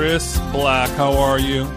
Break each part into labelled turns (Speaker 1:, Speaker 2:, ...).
Speaker 1: Chris Black, how are you?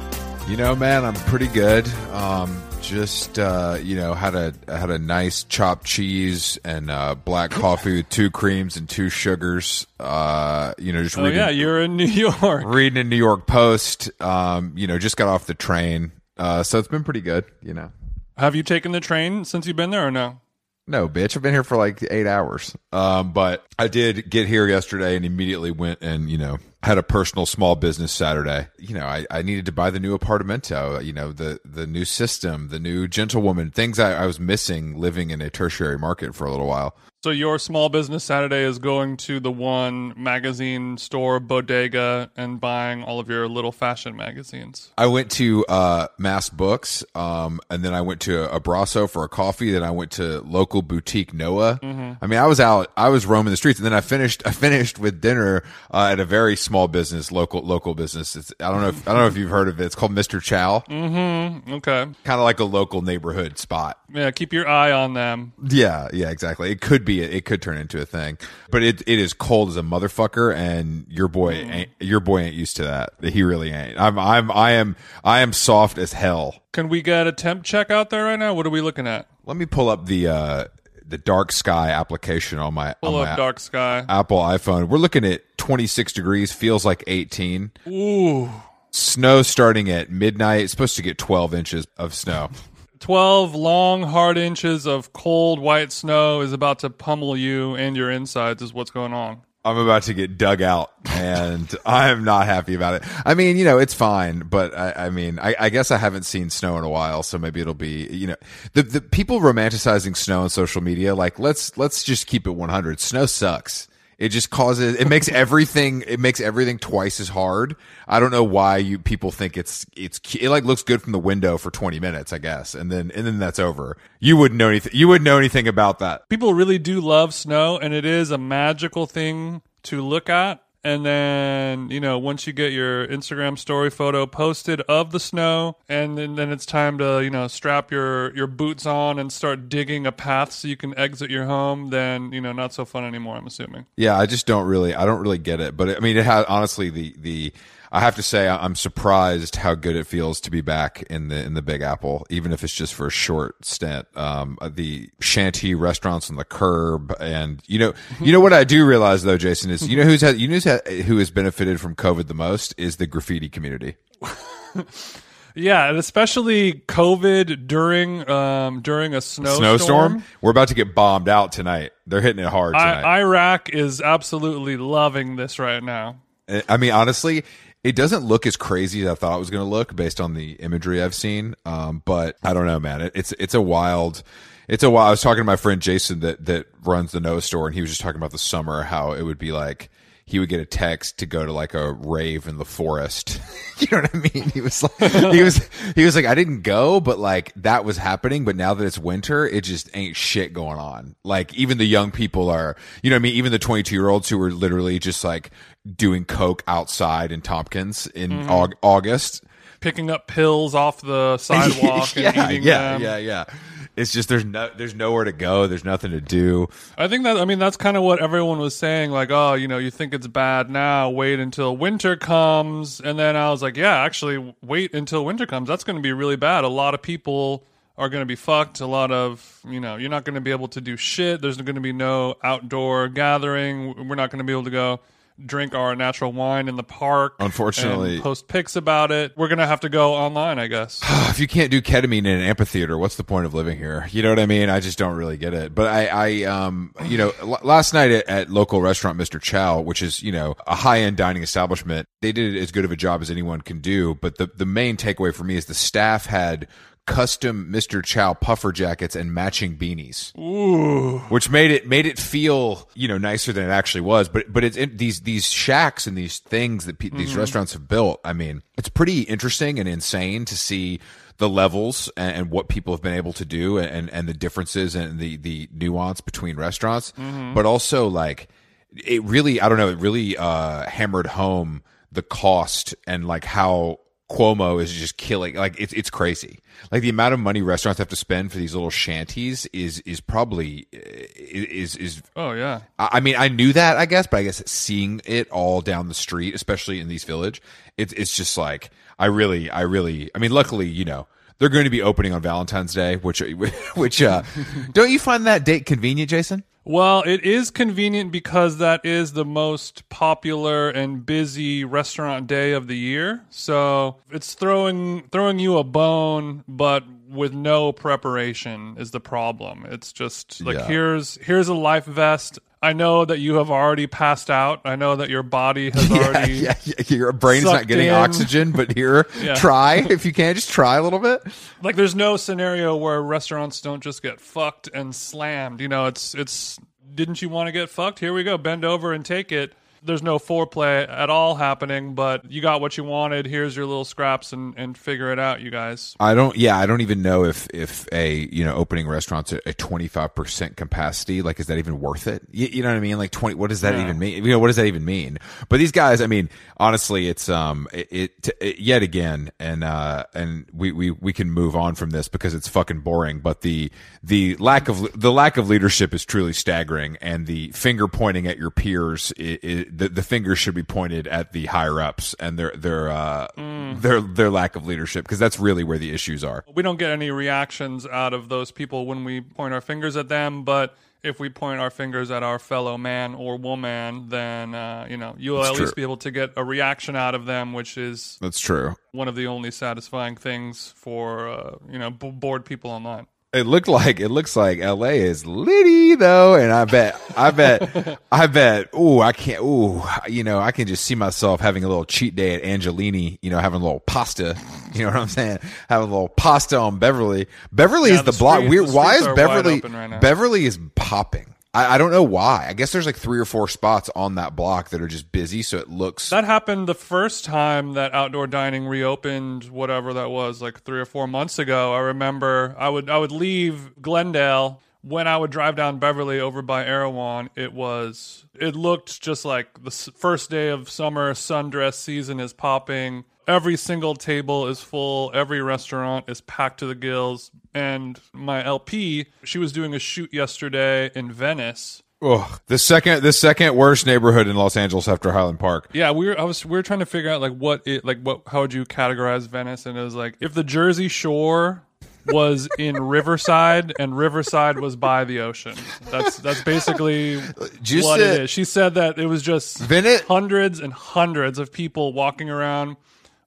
Speaker 2: You know, man, I'm pretty good. Um, just uh, you know, had a had a nice chopped cheese and uh, black coffee with two creams and two sugars. Uh, you know, just
Speaker 1: Oh
Speaker 2: reading,
Speaker 1: yeah, you're in New York.
Speaker 2: reading a New York Post. Um, you know, just got off the train, uh, so it's been pretty good. You know,
Speaker 1: Have you taken the train since you've been there or no?
Speaker 2: no, bitch, I've been here for like eight hours. Um, but I did get here yesterday and immediately went and you know had a personal small business Saturday. You know, I, I needed to buy the new apartamento. You know, the the new system, the new gentlewoman, things I, I was missing living in a tertiary market for a little while.
Speaker 1: So your small business Saturday is going to the one magazine store bodega and buying all of your little fashion magazines.
Speaker 2: I went to uh, Mast Books, um, and then I went to Abraço for a coffee. Then I went to local boutique Noah. I mean, I was out, I was roaming the streets, and then I finished. I finished with dinner uh, at a very small business, local local business. It's, I don't know. If, I don't know if you've heard of it. It's called Mister Chow, Mm-hmm.
Speaker 1: Okay.
Speaker 2: kind of like a local neighborhood spot.
Speaker 1: Yeah, keep your eye on them.
Speaker 2: Yeah, yeah, exactly. It could be. It could turn into a thing, but it it is cold as a motherfucker, and your boy ain't your boy ain't used to that. He really ain't. I'm I'm I am I am soft as hell.
Speaker 1: Can we get a temp check out there right now? What are we looking at?
Speaker 2: Let me pull up the uh the dark sky application on my
Speaker 1: Pull
Speaker 2: on my
Speaker 1: up dark sky.
Speaker 2: Apple iPhone. We're looking at 26 degrees, feels like 18.
Speaker 1: Ooh.
Speaker 2: Snow starting at midnight. It's supposed to get 12 inches of snow.
Speaker 1: 12 long, hard inches of cold white snow is about to pummel you and your insides, is what's going on.
Speaker 2: I'm about to get dug out, and I am not happy about it. I mean, you know, it's fine, but I, I mean, I, I guess I haven't seen snow in a while, so maybe it'll be, you know, the the people romanticizing snow on social media. Like, let's let's just keep it 100. Snow sucks. It just causes it makes everything it makes everything twice as hard. I don't know why you people think it's it's it like looks good from the window for 20 minutes, I guess, and then and then that's over. You wouldn't know anything. You wouldn't know anything about that.
Speaker 1: People really do love snow, and it is a magical thing to look at. And then, you know, once you get your Instagram story photo posted of the snow, and then, then it's time to, you know, strap your, your boots on and start digging a path so you can exit your home, then, you know, not so fun anymore, I'm assuming.
Speaker 2: Yeah, I just don't really, I don't really get it. But I mean, it had honestly the the. I have to say, I'm surprised how good it feels to be back in the in the Big Apple, even if it's just for a short stint. Um, the shanty restaurants on the curb, and you know, you know what I do realize though, Jason is you know who's had, you know who's had, who has benefited from COVID the most is the graffiti community.
Speaker 1: Yeah, and especially COVID during um, during a snowstorm.
Speaker 2: Snowstorm, we're about to get bombed out tonight. They're hitting it hard tonight.
Speaker 1: I, Iraq is absolutely loving this right now.
Speaker 2: I mean, honestly, it doesn't look as crazy as I thought it was going to look based on the imagery I've seen. Um, but I don't know, man. It, it's it's a wild. It's a wild. I was talking to my friend Jason that that runs the Noah store, and he was just talking about the summer how it would be like. He would get a text to go to like a rave in the forest. you know what I mean? He was like, he was, he was like, I didn't go, but like that was happening. But now that it's winter, it just ain't shit going on. Like even the young people are, you know what I mean? Even the 22 year olds who were literally just like doing coke outside in Tompkins in mm-hmm. Aug- August.
Speaker 1: Picking up pills off the sidewalk
Speaker 2: yeah,
Speaker 1: and eating
Speaker 2: yeah,
Speaker 1: them.
Speaker 2: yeah, yeah. It's just there's no there's nowhere to go. There's nothing to do.
Speaker 1: I think that I mean that's kind of what everyone was saying. Like, oh, you know, you think it's bad now. Wait until winter comes, and then I was like, yeah, actually, wait until winter comes. That's going to be really bad. A lot of people are going to be fucked. A lot of you know, you're not going to be able to do shit. There's going to be no outdoor gathering. We're not going to be able to go drink our natural wine in the park.
Speaker 2: Unfortunately.
Speaker 1: post pics about it. We're gonna have to go online, I guess.
Speaker 2: if you can't do ketamine in an amphitheater, what's the point of living here? You know what I mean? I just don't really get it. But I, I um, you know, l- last night at, at local restaurant Mr. Chow, which is you know a high end dining establishment, they did as good of a job as anyone can do. But the the main takeaway for me is the staff had custom Mr. Chow puffer jackets and matching beanies.
Speaker 1: Ooh.
Speaker 2: Which made it made it feel, you know, nicer than it actually was. But but it's it, these these shacks and these things that pe- these restaurants have built. I mean, it's pretty interesting and insane to see the levels and, and what people have been able to do and and the differences and the the nuance between restaurants. But also like it really I don't know, it really uh hammered home the cost and like how Cuomo is just killing like it's it's crazy. Like the amount of money restaurants have to spend for these little shanties is is probably is is
Speaker 1: Oh yeah.
Speaker 2: I I mean I knew that I guess, but I guess seeing it all down the street, especially in these village, it's it's just like I really I really I mean luckily, you know, they're going to be opening on Valentine's Day, which which uh don't you find that date convenient, Jason?
Speaker 1: Well, it is convenient because that is the most popular and busy restaurant day of the year. So it's throwing throwing you a bone, but with no preparation is the problem. It's just like
Speaker 2: Yeah.
Speaker 1: here's here's a life vest. I know that you have already passed out. I know that your body has already
Speaker 2: yeah, yeah, your brain's not getting
Speaker 1: in.
Speaker 2: oxygen, but here,
Speaker 1: Yeah.
Speaker 2: try if you can, just try a little bit.
Speaker 1: like there's no scenario where restaurants don't just get fucked and slammed you know it's it's didn't you want to get fucked here we go bend over and take it there's no foreplay at all happening but you got what you wanted here's your little scraps and and figure it out you guys
Speaker 2: I don't. Yeah, I don't even know if if a you know opening restaurants at a twenty five percent capacity. Like, is that even worth it? You, you know what I mean? Like twenty. What does that
Speaker 1: Yeah.
Speaker 2: even mean? You know, what does that even mean? But these guys, I mean, honestly, it's um, it, it, it yet again, and uh, and we we we can move on from this because it's fucking boring. But the the lack of the lack of leadership is truly staggering, and the finger pointing at your peers, i i the the finger should be pointed at the higher ups and their their uh their their lack of leadership because that's really where the issues are.
Speaker 1: we don't get any reactions out of those people when we point our fingers at them but if we point our fingers at our fellow man or woman then uh, you know you'll at
Speaker 2: true.
Speaker 1: least be able to get a reaction out of them which is
Speaker 2: That's true.
Speaker 1: one of the only satisfying things for uh, you know b- bored people online
Speaker 2: It looked like it looks like L.A. is litty though, and I bet, I bet, I bet. Ooh, I can't. Ooh, you know, I can just see myself having a little cheat day at Angelini. You know, having a little pasta. You know what I'm saying? Having a little pasta on Beverly. Beverly
Speaker 1: Yeah,
Speaker 2: is the,
Speaker 1: the
Speaker 2: block. Weird. Why is
Speaker 1: streets are wide
Speaker 2: Beverly?
Speaker 1: right.
Speaker 2: Beverly is popping. I, I don't know why. I guess there's like three or four spots on that block that are just busy, so it looks.
Speaker 1: That happened the first time that outdoor dining reopened, whatever that was, like three or four months ago. I remember I would I would leave Glendale when I would drive down Beverly over by Erewhon. It was it looked just like the first day of summer sundress season is popping. Every single table is full. Every restaurant is packed to the gills. And my LP, she was doing a shoot yesterday in Venice.
Speaker 2: Ugh. the second, the second worst neighborhood in Los Angeles after Highland Park.
Speaker 1: Yeah, we were. I was. We were trying to figure out like what it like. What? How would you categorize Venice? And it was like if the Jersey Shore was in Riverside and Riverside was by the ocean. That's that's basically
Speaker 2: Just
Speaker 1: what it is. She said that it was just hundreds and hundreds of people walking around.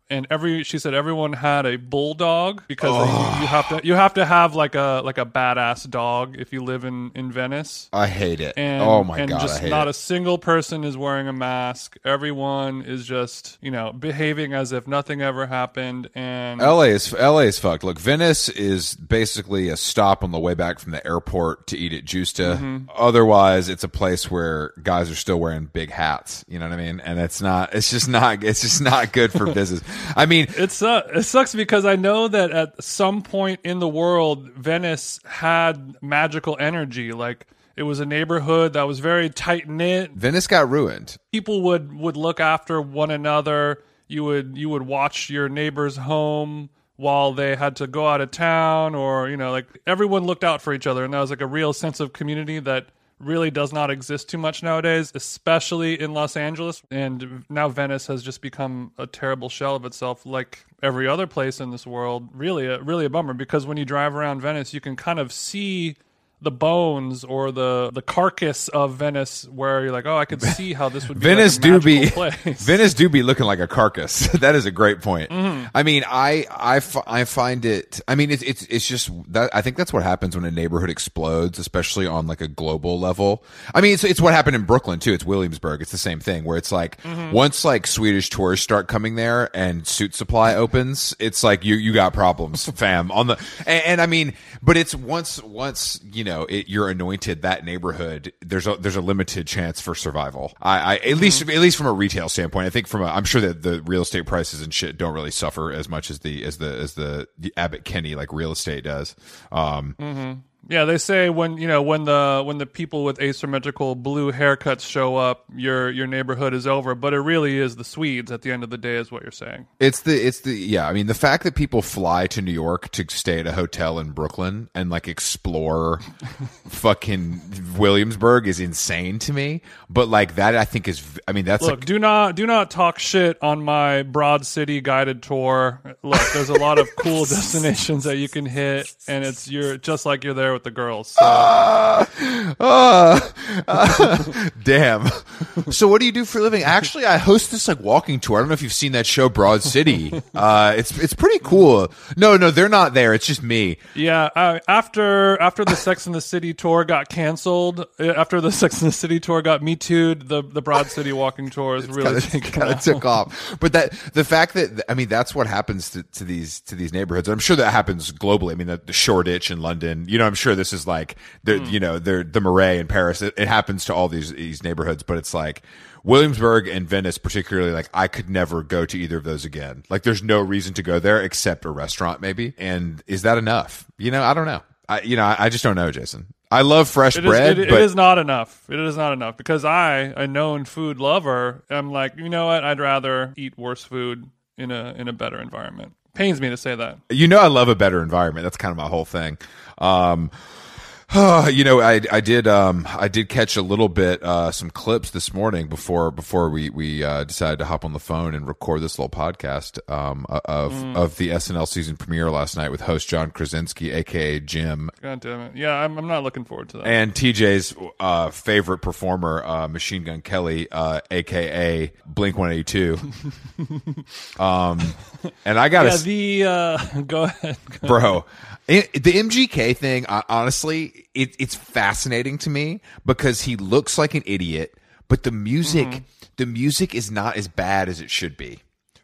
Speaker 1: And every she said everyone had a bulldog because they, you, have to you have to have like a like a badass dog if you live in in Venice.
Speaker 2: I hate it.
Speaker 1: And,
Speaker 2: oh my
Speaker 1: and
Speaker 2: god,
Speaker 1: just
Speaker 2: I hate
Speaker 1: not
Speaker 2: it.
Speaker 1: a single person is wearing a mask. Everyone is just, you know, behaving as if nothing ever happened. And
Speaker 2: LA is LA is fucked. Look, Venice is basically a stop on the way back from the airport to eat at Gjusta.
Speaker 1: Mm-hmm.
Speaker 2: Otherwise, it's a place where guys are still wearing big hats. You know what I mean? And it's not. It's just not. It's just not good for business. I mean,
Speaker 1: it, su- it sucks because I know that at some point in the world, Venice had magical energy. Like it was a neighborhood that was very tight knit.
Speaker 2: Venice got ruined.
Speaker 1: People would would look after one another. You would you would watch your neighbor's home while they had to go out of town or you know like everyone looked out for each other and that was like a real sense of community that really does not exist too much nowadays especially in Los Angeles. And now Venice has just become a terrible shell of itself like every other place in this world. Really a, really a bummer because when you drive around Venice you can kind of see the bones or the the carcass of Venice, where you're like, oh, I could see how this would be.
Speaker 2: Venice
Speaker 1: like a
Speaker 2: do be
Speaker 1: place.
Speaker 2: Venice do be looking like a carcass. that is a great point.
Speaker 1: Mm-hmm.
Speaker 2: I mean, I I, f- I find it. I mean, it's it's it's just that I think that's what happens when a neighborhood explodes, especially on like a global level. I mean, it's it's what happened in Brooklyn too. It's Williamsburg. It's the same thing where it's like
Speaker 1: Mm-hmm.
Speaker 2: once like Swedish tourists start coming there and Suitsupply opens, it's like you you got problems, fam. On the and, and I mean, but it's once once you know it, you're anointed that neighborhood. There's a there's a limited chance for survival. I, I at least at least from a retail standpoint, I think from a I'm sure that the real estate prices and shit don't really suffer as much as the as the as the, the Abbot Kinney like real estate does. Um,
Speaker 1: Yeah, they say when you know when the when the people with asymmetrical blue haircuts show up, your your neighborhood is over. But it really is the Swedes at the end of the day, is what you're saying.
Speaker 2: It's the it's the yeah. I mean, the fact that people fly to New York to stay at a hotel in Brooklyn and like explore fucking Williamsburg is insane to me. But like that, I think is. I mean, that's
Speaker 1: Look,
Speaker 2: like,
Speaker 1: do not do not talk shit on my Broad City guided tour. Look, there's a lot of cool destinations that you can hit, and it's you're just like you're there with the girls. So.
Speaker 2: uh, uh, damn. So, what do you do for a living? Actually, I host this like walking tour. I don't know if you've seen that show, Broad City. Uh, it's it's pretty cool. No, no, they're not there. It's just me.
Speaker 1: Yeah, uh, after after the Sex and the City tour got canceled, uh, after the Sex and the City tour got me the the Broad City walking tour is really
Speaker 2: kind of took off. But that the fact that I mean that's what happens to, to these to these neighborhoods. I'm sure that happens globally. I mean the, the Shoreditch in London. You know, I'm sure this is like the hmm. you know the the Marais in Paris. It, it happens to all these these neighborhoods. But it's like Williamsburg and Venice, particularly. Like I could never go to either of those again. Like there's no reason to go there except a restaurant maybe. And is that enough? You know, I don't know. I you know I, I just don't know, Jason. I love fresh
Speaker 1: It is,
Speaker 2: bread,
Speaker 1: it is not enough. It is not enough because I, a known food lover, am like, you know what? I'd rather eat worse food in a in a better environment. Pains me to say that.
Speaker 2: you know I love a better environment. That's kind of my whole thing. Um, you know, I I did um I did catch a little bit uh some clips this morning before before we we uh, decided to hop on the phone and record this little podcast um of of the SNL season premiere last night with host John Krasinski, aka Jim,
Speaker 1: God damn it. Yeah, I'm, I'm not looking forward to that.
Speaker 2: and TJ's uh, favorite performer, uh, Machine Gun Kelly, uh, aka Blink One Eighty Two. Um, and I gotta
Speaker 1: yeah, the uh, go ahead.
Speaker 2: bro. It, the MGK thing, uh, honestly, it, it's fascinating to me because he looks like an idiot, but the music, mm-hmm. the music is not as bad as it should be.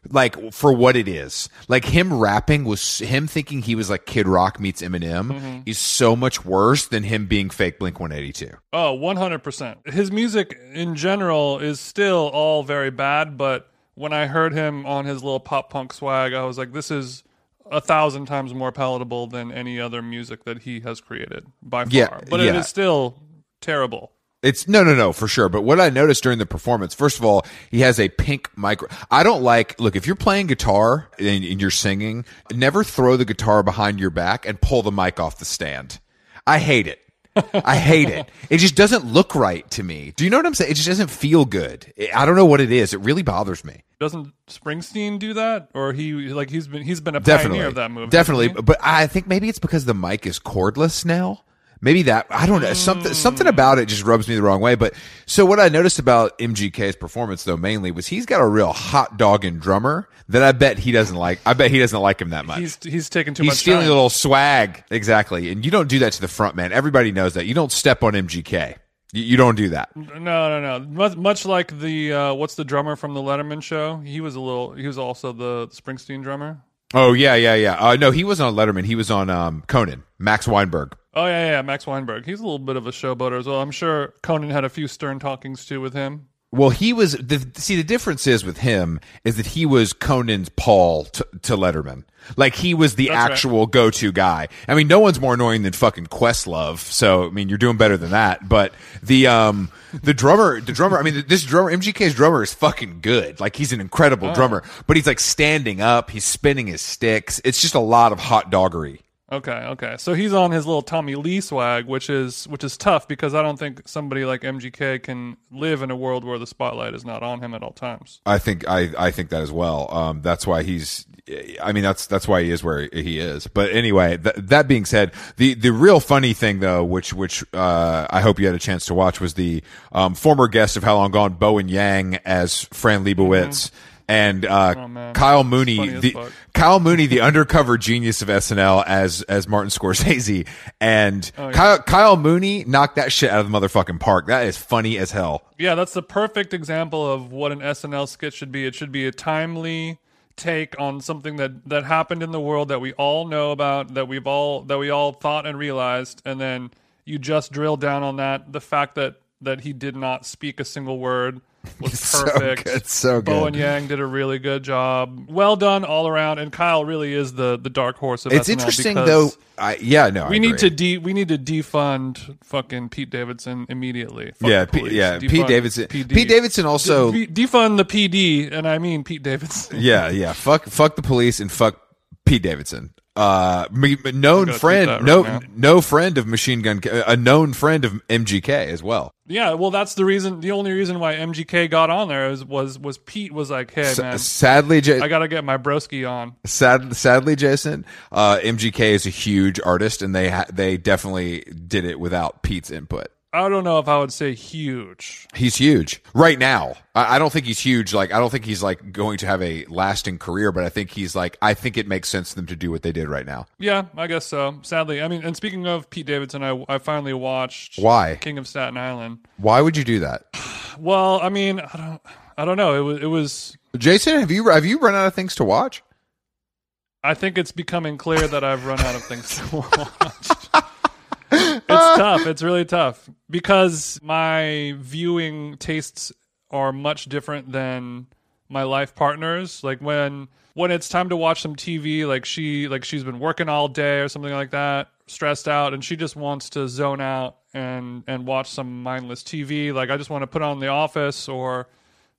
Speaker 2: Like for what it is, like him rapping was him thinking he was like Kid Rock meets Eminem mm-hmm. is so much worse than him being fake Blink One Eighty Two.
Speaker 1: Oh, 100%. His music in general is still all very bad, but when I heard him on his little pop punk swag, I was like, this is a thousand times more palatable than any other music that he has created by far.
Speaker 2: Yeah,
Speaker 1: but it
Speaker 2: yeah.
Speaker 1: is still terrible.
Speaker 2: It's no, no, no, for sure. But what I noticed during the performance, first of all, he has a pink micro. I don't like, look, if you're playing guitar and, and you're singing, never throw the guitar behind your back and pull the mic off the stand. I hate it. I hate it. It just doesn't look right to me. Do you know what I'm saying? It just doesn't feel good. I don't know what it is. It really bothers me.
Speaker 1: Doesn't Springsteen do that? Or he like he's been he's been a
Speaker 2: Definitely.
Speaker 1: pioneer of that move.
Speaker 2: Definitely. But I think maybe it's because the mic is cordless now. Maybe that I don't know something mm. something about it just rubs me the wrong way. But so what I noticed about MGK's performance though mainly was he's got a real hot dog and drummer that I bet he doesn't like. I bet he doesn't like him that much.
Speaker 1: He's he's taking too much.
Speaker 2: He's
Speaker 1: much
Speaker 2: stealing
Speaker 1: time.
Speaker 2: a little swag exactly, and you don't do that to the front man. Everybody knows that. You don't step on MGK. You, don't do that.
Speaker 1: No, no, no. Much, much like the uh, what's the drummer from the Letterman show? He was a little. He was also the Springsteen drummer.
Speaker 2: Oh yeah, yeah, yeah. Uh, no, he wasn't on Letterman. He was on um, Conan. Max Weinberg.
Speaker 1: Oh yeah, yeah, Max Weinberg. He's a little bit of a showboater as well. I'm sure Conan had a few stern talkings too with him.
Speaker 2: Well, he was the see the difference is with him is that he was Conan's Paul to, to Letterman. Like he was the
Speaker 1: right.
Speaker 2: actual go-to guy. I mean, no one's more annoying than fucking Questlove. So I mean, you're doing better than that. But the um the drummer, the drummer. I mean, this drummer, MGK's drummer is fucking good. Like he's an incredible drummer. But he's like standing up. He's spinning his sticks. It's just a lot of hot doggery.
Speaker 1: Okay, okay. So he's on his little Tommy Lee swag, which is which is tough because I don't think somebody like MGK can live in a world where the spotlight is not on him at all times.
Speaker 2: I think I I think that as well. Um, that's why he's. I mean, that's that's why he is where he is. But anyway, th- that being said, the the real funny thing though, which which uh, I hope you had a chance to watch, was the um, former guest of How Long Gone, Bowen Yang as Fran Lebowitz. And uh,
Speaker 1: Oh.
Speaker 2: Kyle Mooney, the
Speaker 1: fuck.
Speaker 2: Kyle Mooney, the undercover genius of SNL, as as Martin Scorsese, and
Speaker 1: Oh,
Speaker 2: Kyle Kyle Mooney knocked that shit out of the motherfucking park. That is funny as hell.
Speaker 1: Yeah, that's the perfect example of what an SNL skit should be. It should be a timely take on something that that happened in the world that we all know about, that we've all that we all thought and realized, and then you just drill down on that. The fact that that he did not speak a single word was
Speaker 2: So
Speaker 1: perfect.
Speaker 2: good, so good.
Speaker 1: Bowen Yang did a really good job. Well done all around, and Kyle really is the the dark horse of.
Speaker 2: It's interesting though. I, yeah, no, I
Speaker 1: We need to de we need to defund fucking Pete Davidson immediately. Fuck
Speaker 2: yeah, P- yeah.
Speaker 1: Defund
Speaker 2: Pete Davidson.
Speaker 1: PD.
Speaker 2: Pete Davidson also.
Speaker 1: De- defund the PD, and I mean Pete Davidson.
Speaker 2: yeah, yeah. Fuck, fuck the police and fuck Pete Davidson. Uh, known friend,
Speaker 1: right
Speaker 2: no, no friend of Machine Gun, a known friend of MGK as well.
Speaker 1: Yeah, well, that's the reason. The only reason why MGK got on there was was, was Pete was like, "Hey
Speaker 2: S-
Speaker 1: man,
Speaker 2: sadly, J-
Speaker 1: I gotta get my broski on."
Speaker 2: sad, sadly, Jason, uh, MGK is a huge artist, and they ha- they definitely did it without Pete's input.
Speaker 1: I don't know if I would say huge.
Speaker 2: He's huge right now. I, I don't think he's huge. Like I don't think he's like going to have a lasting career, but I think he's like I think it makes sense for them to do what they did right now.
Speaker 1: Yeah, I guess so. Sadly, I mean, and speaking of Pete Davidson, I I finally watched
Speaker 2: Why?
Speaker 1: King of Staten Island.
Speaker 2: Why would you do that,
Speaker 1: Well, I mean, I don't I don't know. It was it was.
Speaker 2: Jason? Have you have you run out of things to watch?
Speaker 1: I think it's becoming clear that I've run out of things to watch. It's uh. tough. It's really tough because my viewing tastes are much different than my life partners. Like when when it's time to watch some TV, like she like she's been working all day or something like that, stressed out, and she just wants to zone out and and watch some mindless TV. Like I just want to put on The Office or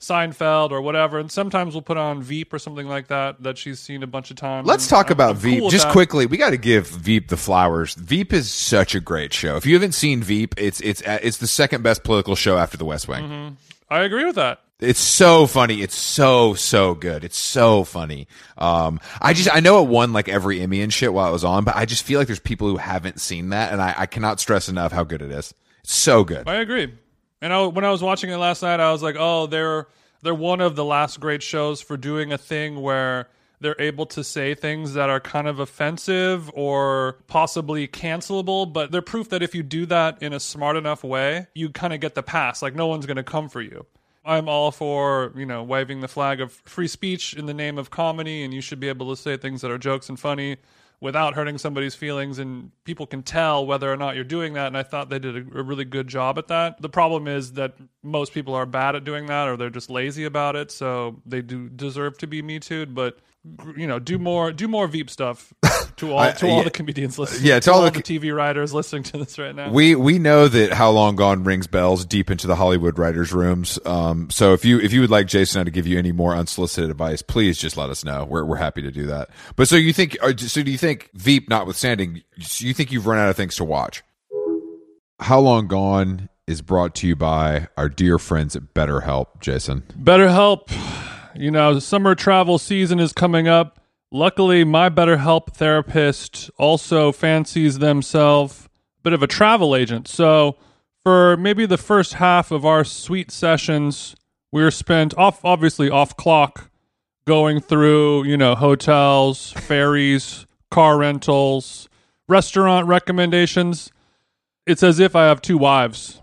Speaker 1: Seinfeld or whatever, and sometimes we'll put on Veep or something like that that she's seen a bunch of times.
Speaker 2: Let's
Speaker 1: and
Speaker 2: talk
Speaker 1: I'm-
Speaker 2: about
Speaker 1: I'm
Speaker 2: Veep
Speaker 1: cool
Speaker 2: just
Speaker 1: that.
Speaker 2: quickly. We got to give Veep the flowers. Veep is such a great show. If you haven't seen Veep, it's it's it's the second best political show after The West Wing.
Speaker 1: Mm-hmm. I agree with that.
Speaker 2: It's so funny. It's so so good. It's so funny. Um, I just I know it won like every Emmy and shit while it was on, but I just feel like there's people who haven't seen that, and I, I cannot stress enough how good it is. It's so good.
Speaker 1: I agree. And I, when I was watching it last night, I was like, oh, they're they're one of the last great shows for doing a thing where they're able to say things that are kind of offensive or possibly cancelable, but they're proof that if you do that in a smart enough way, you kind of get the pass. Like no one's going to come for you. I'm all for, you know, waving the flag of free speech in the name of comedy and you should be able to say things that are jokes and funny without hurting somebody's feelings and people can tell whether or not you're doing that and i thought they did a, a really good job at that. The problem is that most people are bad at doing that or they're just lazy about it so they do deserve to be me too but you know do more do more veep stuff to all
Speaker 2: I-
Speaker 1: to all
Speaker 2: yeah.
Speaker 1: the comedians listening
Speaker 2: Yeah,
Speaker 1: to
Speaker 2: to all
Speaker 1: all
Speaker 2: the
Speaker 1: the tv writers listening to this right now
Speaker 2: We we know that How Long Gone rings bells deep into the Hollywood writers' rooms. Um, so if you if you would like Jason I to give you any more unsolicited advice, please just let us know. We're we're happy to do that. But so you think? So do you think Veep, notwithstanding, you think you've run out of things to watch? How Long Gone is brought to you by our dear friends at BetterHelp. Jason,
Speaker 1: BetterHelp, you know, summer travel season is coming up. Luckily, my BetterHelp therapist also fancies themselves a bit of a travel agent. So, for maybe the first half of our sweet sessions, we were spent off, obviously off clock, going through, you know, hotels, ferries, car rentals, restaurant recommendations. It's as if I have two wives.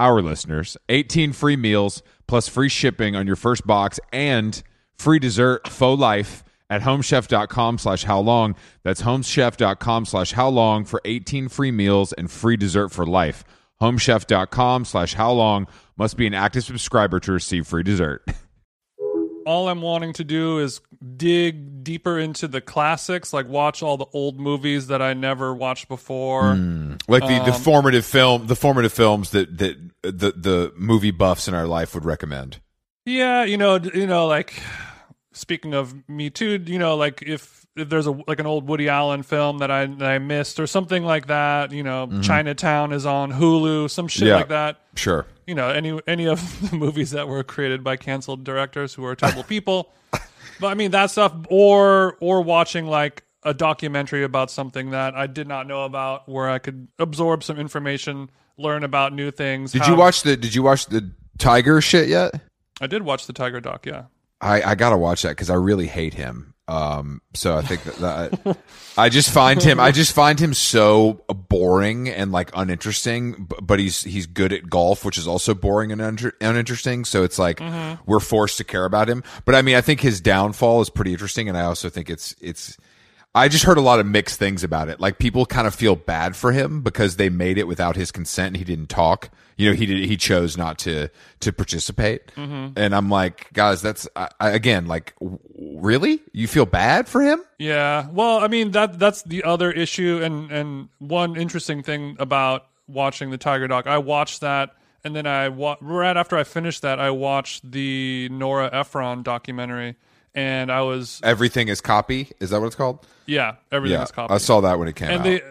Speaker 2: our listeners, 18 free meals plus free shipping on your first box and free dessert faux life at homechef.com slash how long. That's homechef.com slash how long for 18 free meals and free dessert for life. Homechef.com slash how long must be an active subscriber to receive free dessert.
Speaker 1: all I'm wanting to do is dig deeper into the classics, like watch all the old movies that I never watched before. Hmm.
Speaker 2: like the, the um, formative film, the formative films that, that the, the movie buffs in our life would recommend.
Speaker 1: Yeah, you know, you know, like speaking of Me Too, you know, like if if there's a like an old Woody Allen film that I that I missed or something like that, you know, mm-hmm. Chinatown is on Hulu, some shit
Speaker 2: Yeah.
Speaker 1: like that.
Speaker 2: Sure.
Speaker 1: You know, any any of the movies that were created by canceled directors who are terrible people. But I mean that stuff or or watching like a documentary about something that I did not know about where I could absorb some information, learn about new things.
Speaker 2: Did
Speaker 1: how-
Speaker 2: you watch the, did you watch the Tiger shit yet?
Speaker 1: I did watch the Tiger doc, yeah.
Speaker 2: I, I gotta watch that because I really hate him. Um, so I think that, that I just find him, I just find him so boring and like uninteresting. But he's he's good at golf, which is also boring and uninter- uninteresting. So it's like we're forced to care about him. But I mean, I think his downfall is pretty interesting, and I also think it's it's. I just heard a lot of mixed things about it. Like people kind of feel bad for him because they made it without his consent and he didn't talk. You know, he did, he chose not to to participate. Mm-hmm. And I'm like, guys, that's I, I, again like w- really? You feel bad for him?
Speaker 1: Yeah. Well, I mean that that's the other issue and and one interesting thing about watching the Tiger doc. I watched that and then I wa- right after I finished that I watched the Nora Ephron documentary and I was
Speaker 2: Everything is copy. Is that what it's called?
Speaker 1: yeah, everything
Speaker 2: Yeah,
Speaker 1: is copied.
Speaker 2: I saw that when it came
Speaker 1: and
Speaker 2: out.
Speaker 1: they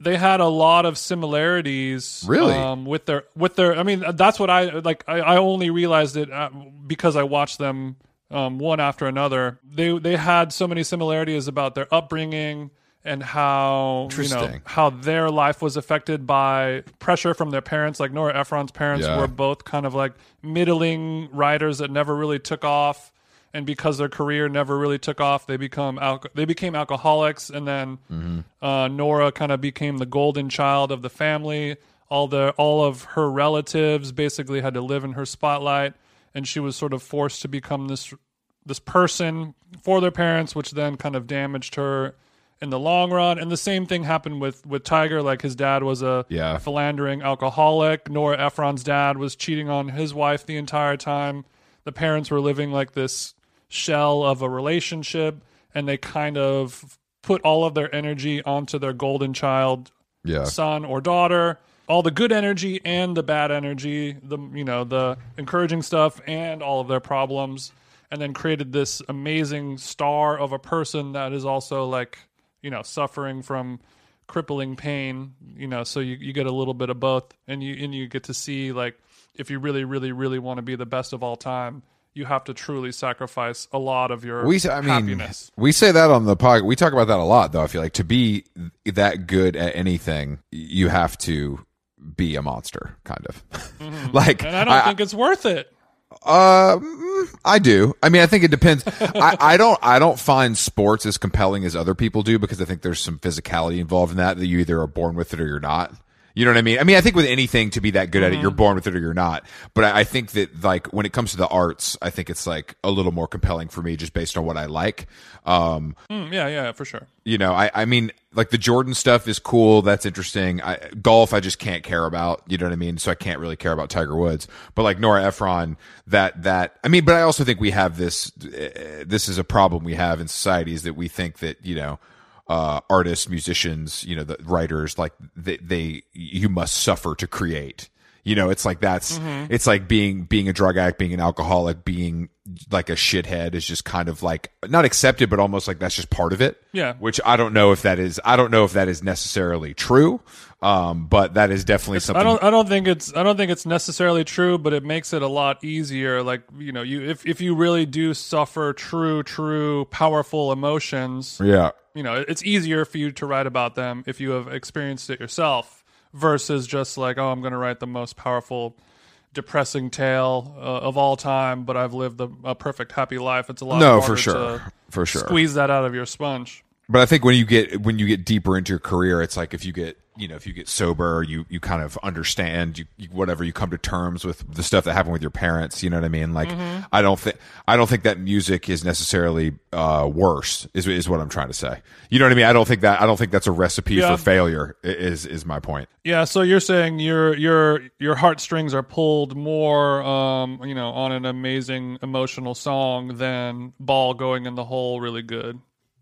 Speaker 1: they had a lot of similarities
Speaker 2: Really?
Speaker 1: um, with their with their i mean that's what i like i, I only realized it uh, because i watched them um, one after another they they had so many similarities about their upbringing and how you know how their life was affected by pressure from their parents like nora ephron's parents
Speaker 2: Yeah.
Speaker 1: were both kind of like middling writers that never really took off and because their career never really took off, they become alco- they became alcoholics, and then uh, Nora kind of became the golden child of the family. All the all of her relatives basically had to live in her spotlight, and she was sort of forced to become this this person for their parents, which then kind of damaged her in the long run. And the same thing happened with with Tiger. Like his dad was a
Speaker 2: Yeah.
Speaker 1: philandering alcoholic. Nora Ephron's dad was cheating on his wife the entire time. The parents were living like this shell of a relationship, and they kind of put all of their energy onto their golden child
Speaker 2: yeah.
Speaker 1: son or daughter all the good energy and the bad energy the you know the encouraging stuff and all of their problems and then created this amazing star of a person that is also like you know suffering from crippling pain you know so you, you get a little bit of both and you and you get to see like if you really really really want to be the best of all time you have to truly sacrifice a lot of your
Speaker 2: We, I mean,
Speaker 1: happiness
Speaker 2: we say that on the podcast. We talk about that a lot, though. I feel like to be that good at anything, you have to be a monster, kind of. like,
Speaker 1: Mm-hmm. and i don't think it's worth it
Speaker 2: Uh, mm, I do. I mean, I think it depends. I, I don't. I don't find sports as compelling as other people do because I think there's some physicality involved in that that you either are born with it or you're not. You know what I mean? I mean, I think with anything to be that good at it, you're born with it or you're not. But I, I think that like when it comes to the arts, I think it's like a little more compelling for me just based on what I like. Um,
Speaker 1: Mm, yeah yeah for sure
Speaker 2: you know, I, I mean, like the Jordan stuff is cool. That's interesting. I, golf, I just can't care about. You know what I mean? So I can't really care about Tiger Woods. But like Nora Ephron, that that I mean, but I also think we have this. Uh, this is a problem we have in society is that we think that you know. Uh, artists, musicians, you know, the writers, like they, they, you must suffer to create. You know, it's like that's, it's like being, being a drug addict, being an alcoholic, being like a shithead is just kind of like not accepted, but almost like that's just part of it.
Speaker 1: Yeah.
Speaker 2: Which I don't know if that is, I don't know if that is necessarily true. Um, but that is definitely something.
Speaker 1: I don't. I don't think it's. I don't think it's necessarily true, but it makes it a lot easier. Like you know, you if if you really do suffer true, true, powerful emotions,
Speaker 2: yeah.
Speaker 1: you know, it's easier for you to write about them if you have experienced it yourself, versus just like, oh, I'm going to write the most powerful, depressing tale uh, of all time, but I've lived a, a perfect, happy life. It's a lot.
Speaker 2: No,
Speaker 1: harder
Speaker 2: for sure.
Speaker 1: to
Speaker 2: For sure.
Speaker 1: Squeeze that out of your sponge.
Speaker 2: But I think when you get when you get deeper into your career, it's like if you get you know if you get sober, you you kind of understand you, you whatever you come to terms with the stuff that happened with your parents. You know what I mean? Like I don't think I don't think that music is necessarily uh, worse. Is is what I'm trying to say. You know what I mean? I don't think that I don't think that's a recipe
Speaker 1: Yeah.
Speaker 2: for failure. Is is my point?
Speaker 1: Yeah, so you're saying your your your heartstrings are pulled more, um, you know, on an amazing emotional song than ball going in the hole really good.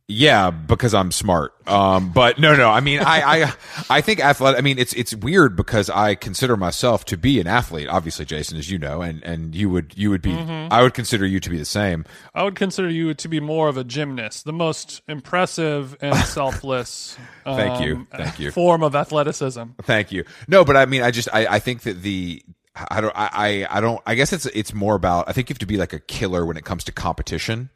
Speaker 2: Yeah, because I'm smart. Um, but no, no. I mean, I, I, I think athletic. I mean, it's it's weird because I consider myself to be an athlete. Obviously, Jason, as you know, and and you would you would be. I would consider you to be the same.
Speaker 1: I would consider you to be more of a gymnast, the most impressive and selfless.
Speaker 2: Thank you.
Speaker 1: um,
Speaker 2: Thank you.
Speaker 1: Form of athleticism.
Speaker 2: Thank you. No, but I mean, I just I, I think that the I don't I, I I don't I guess it's it's more about I think you have to be like a killer when it comes to competition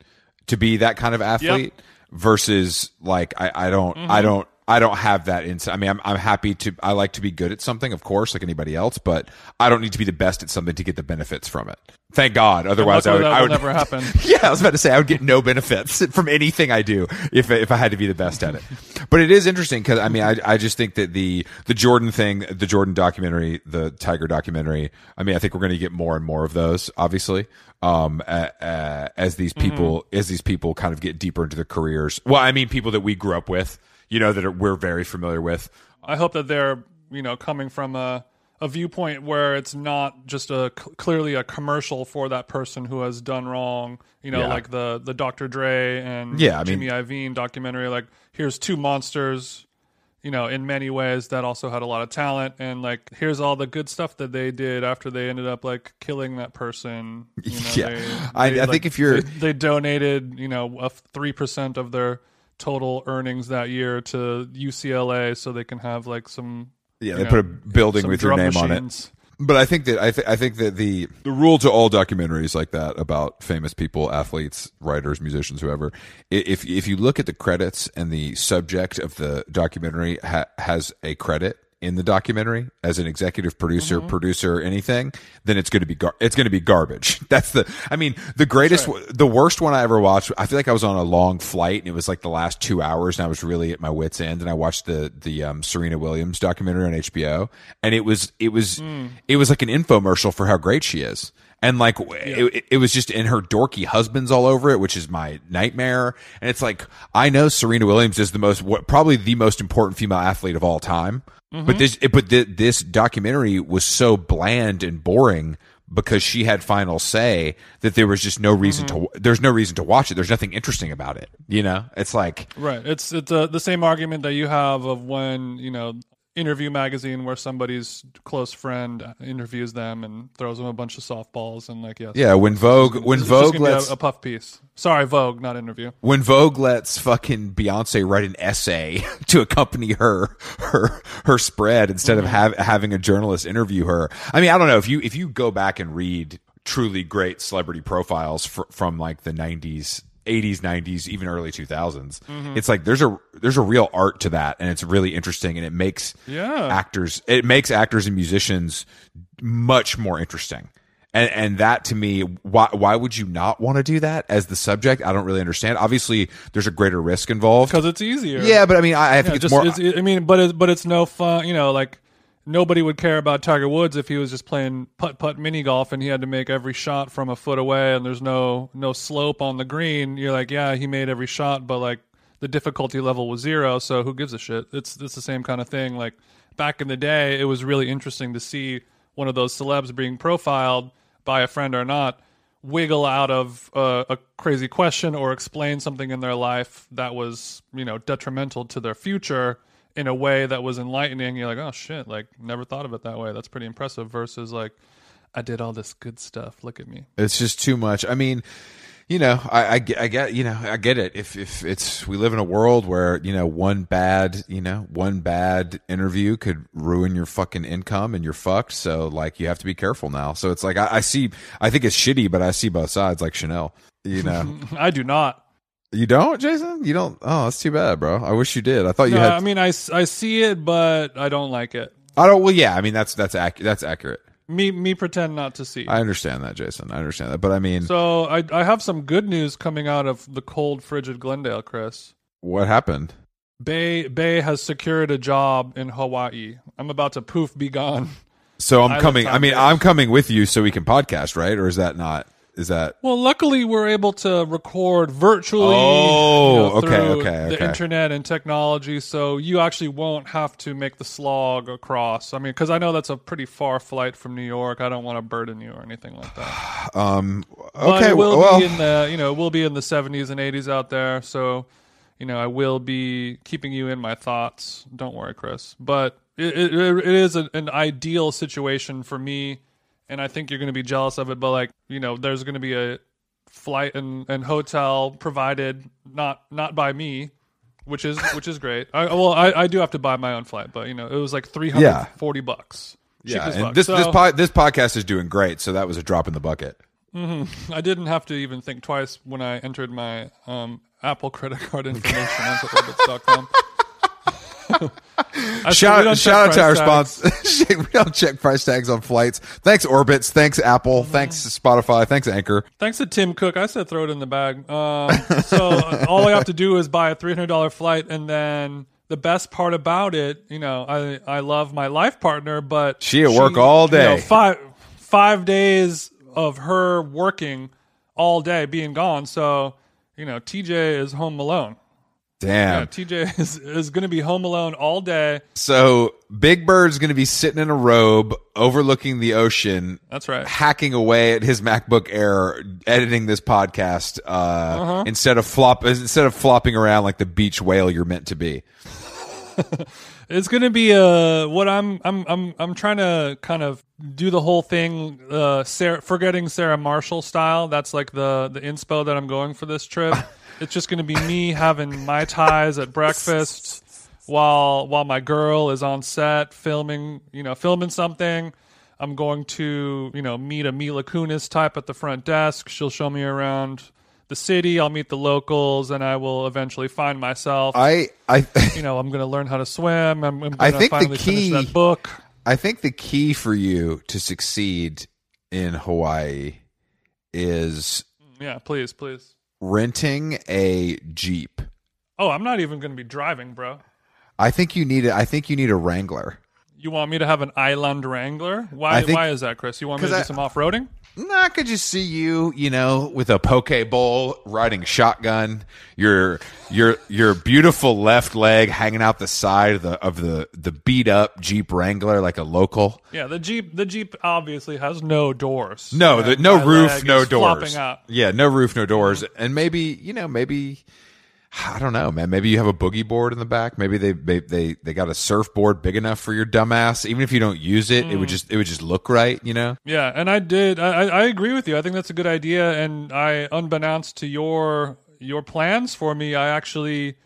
Speaker 2: to be that kind of athlete versus like I I don't I mm-hmm. don't I don't have that inside. I mean, I'm I'm happy to I like to be good at something, of course, like anybody else, but I don't need to be the best at something to get the benefits from it. Thank God. Otherwise, I would I would
Speaker 1: never happen.
Speaker 2: yeah, I was about to say I would get no benefits from anything I do if if I had to be the best at it. But it is interesting because I mean I I just think that the the Jordan thing, the Jordan documentary, the Tiger documentary. I mean I think we're going to get more and more of those, obviously. Um, uh, uh, as these people as these people kind of get deeper into their careers. Well, I mean people that we grew up with, you know, that are, we're very familiar with.
Speaker 1: I hope that they're you know coming from a a viewpoint where it's not just a c- clearly a commercial for that person who has done wrong. You know,
Speaker 2: Yeah.
Speaker 1: like the the Dr. Dre and
Speaker 2: Yeah, I mean-
Speaker 1: Jimmy Iovine documentary. Like, here's two monsters. you know, in many ways that also had a lot of talent and like here's all the good stuff that they did after they ended up like killing that person. You know,
Speaker 2: Yeah.
Speaker 1: they-
Speaker 2: I-
Speaker 1: they,
Speaker 2: I
Speaker 1: like,
Speaker 2: think if you're-
Speaker 1: they, they donated, you know, a three percent of their total earnings that year to UCLA so they can have like some
Speaker 2: Yeah, they
Speaker 1: know,
Speaker 2: put a building with your name on it. But I think that I, th- I think that the the rule to all documentaries like that about famous people, athletes, writers, musicians, whoever, if if you look at the credits and the subject of the documentary ha- has a credit in the documentary as an executive producer,
Speaker 1: Mm-hmm.
Speaker 2: producer, anything, then it's going to be gar- it's going to be garbage. That's the I mean the greatest the worst one I ever watched. I feel like I was on a long flight and it was like the last two hours and I was really at my wits end and I watched the the um, Serena Williams documentary on HBO and it was it was
Speaker 1: Hmm.
Speaker 2: it was like an infomercial for how great she is. And like it, it was just in her dorky husbands all over it, which is my nightmare. And it's like I know Serena Williams is the most, what, probably the most important female athlete of all time.
Speaker 1: Mm-hmm.
Speaker 2: But this, but th- this documentary was so bland and boring because she had final say that there was just no reason
Speaker 1: Mm-hmm.
Speaker 2: to. There's no reason to watch it. There's nothing interesting about it. You know, it's like
Speaker 1: Right. It's it's uh, the same argument that you have of when you know interview magazine where somebody's close friend interviews them and throws them a bunch of softballs and like yes.
Speaker 2: Yeah, when Vogue when Vogue lets
Speaker 1: a, a puff piece. Sorry vogue not interview.
Speaker 2: When Vogue lets fucking Beyonce write an essay to accompany her her her spread instead of mm-hmm. have, having a journalist interview her. I mean, I don't know if you if you go back and read truly great celebrity profiles fr- from like the 90s 80s 90s even early 2000s it's like there's a there's a real art to that and it's really interesting and it makes
Speaker 1: Yeah.
Speaker 2: actors it makes actors and musicians much more interesting. And and that to me why why would you not want to do that as the subject? I don't really understand. Obviously there's a greater risk involved.
Speaker 1: Because it's easier.
Speaker 2: Yeah but i mean i, I think
Speaker 1: Yeah,
Speaker 2: it's
Speaker 1: just
Speaker 2: more
Speaker 1: it's, I mean but it, but it's no fun you know like nobody would care about Tiger Woods if he was just playing putt putt mini golf and he had to make every shot from a foot away and there's no no slope on the green. You're like yeah he made every shot but like the difficulty level was zero so who gives a shit? It's it's the same kind of thing. Like back in the day it was really interesting to see one of those celebs being profiled by a friend or not wiggle out of a crazy question or explain something in their life that was you know detrimental to their future in a way that was enlightening you're like oh shit like never thought of it that way. That's pretty impressive versus like i did all this good stuff. Look at me.
Speaker 2: It's just too much. I mean you know I, I, get- I get you know i get it. If if it's we live in a world where you know one bad you know one bad interview could ruin your fucking income and you're fucked. So like you have to be careful now. So it's like i, I see i think it's shitty but i see both sides like chanel you know.
Speaker 1: I do not
Speaker 2: you don't jason? You don't oh that's too bad bro. I wish you did. I thought you
Speaker 1: no,
Speaker 2: had
Speaker 1: i mean I, I see it but i don't like it.
Speaker 2: I don't well yeah i mean that's that's ac- that's accurate.
Speaker 1: Me me pretend not to see
Speaker 2: i understand that jason. I understand that. But i mean
Speaker 1: so I, I have some good news coming out of the cold frigid glendale chris.
Speaker 2: What happened?
Speaker 1: Bay Bay has secured a job in Hawaii. I'm about to poof be gone.
Speaker 2: so i'm coming i mean i'm coming with you so we can podcast right? Or is that not is that
Speaker 1: Well, luckily we're able to record virtually.
Speaker 2: Oh,
Speaker 1: you know,
Speaker 2: okay,
Speaker 1: through
Speaker 2: okay,
Speaker 1: The
Speaker 2: okay.
Speaker 1: internet and technology, so you actually won't have to make the slog across. I mean, because I know that's a pretty far flight from New York. I don't want to burden you or anything like that.
Speaker 2: Um.
Speaker 1: But
Speaker 2: Okay.
Speaker 1: it will
Speaker 2: well,
Speaker 1: be in the you know we'll be in the 70s and 80s out there. So you know I will be keeping you in my thoughts. Don't worry, Chris. But it it, it is an ideal situation for me, and I think you're going to be jealous of it. But like you know, there's going to be a flight and, and hotel provided not not by me. Which is which is great. I, well, I, I do have to buy my own flight, but you know it was like three hundred forty bucks.
Speaker 2: Yeah. And
Speaker 1: fuck.
Speaker 2: this this po- this podcast is doing great. So that was a drop in the bucket.
Speaker 1: I didn't have to even think twice when I entered my um, Apple credit card information onto orbitz.com. I said, we don't
Speaker 2: Shout, shout out to our
Speaker 1: price
Speaker 2: sponsor. we don't check price tags on flights. Thanks Orbitz. Thanks Apple.
Speaker 1: Mm-hmm.
Speaker 2: Thanks Spotify. Thanks Anchor.
Speaker 1: Thanks to Tim Cook. I said throw it in the bag. Um, so uh, all I have to do is buy a three hundred dollar flight, and then the best part about it, you know, I I love my life partner, but
Speaker 2: She at work all
Speaker 1: you know,
Speaker 2: day.
Speaker 1: five five days of her working all day, being gone. So you know, TJ is home alone. Yeah,
Speaker 2: Damn.
Speaker 1: TJ is, is going to be home alone all day.
Speaker 2: So Big Bird's going to be sitting in a robe overlooking the ocean,
Speaker 1: That's right.
Speaker 2: hacking away at his MacBook Air, editing this podcast uh,
Speaker 1: Uh-huh.
Speaker 2: instead of flop instead of flopping around like the beach whale you're meant to be.
Speaker 1: it's gonna be uh what I'm I'm I'm I'm trying to kind of do the whole thing uh Sarah, forgetting Sarah Marshall style. That's like the the inspo that I'm going for this trip. it's just gonna be me having mai tais at breakfast while while my girl is on set filming you know filming something. I'm going to you know meet a Mila Kunis type at the front desk. She'll show me around the city. I'll meet the locals, and I will eventually find myself.
Speaker 2: I I
Speaker 1: you know, I'm going to learn how to swim. I'm, I'm going
Speaker 2: I
Speaker 1: to
Speaker 2: think the key-
Speaker 1: finish that book.
Speaker 2: I think the key for you to succeed in Hawaii is
Speaker 1: Yeah, please, please.
Speaker 2: Renting a Jeep.
Speaker 1: Oh, I'm not even going to be driving, bro.
Speaker 2: I think you need a, I think you need a Wrangler.
Speaker 1: You want me to have an Island Wrangler? Why?
Speaker 2: Think-
Speaker 1: why is that, Chris? You want me to do
Speaker 2: I-
Speaker 1: some off roading?
Speaker 2: Nah, I could just see you, you know, with a poke bowl, riding shotgun, your your your beautiful left leg hanging out the side of the of the the beat up Jeep Wrangler like a local.
Speaker 1: Yeah, the Jeep. The Jeep obviously has no doors.
Speaker 2: No, the, no roof, no doors. Yeah, no roof, no doors, and maybe you know, maybe I don't know, man. Maybe you have a boogie board in the back. Maybe they they they, they got a surfboard big enough for your dumbass. Even if you don't use it, it
Speaker 1: Mm.
Speaker 2: would just it would just look right, you know.
Speaker 1: Yeah, and I did. I, I agree with you. I think that's a good idea. And I, unbeknownst to your your plans for me, I actually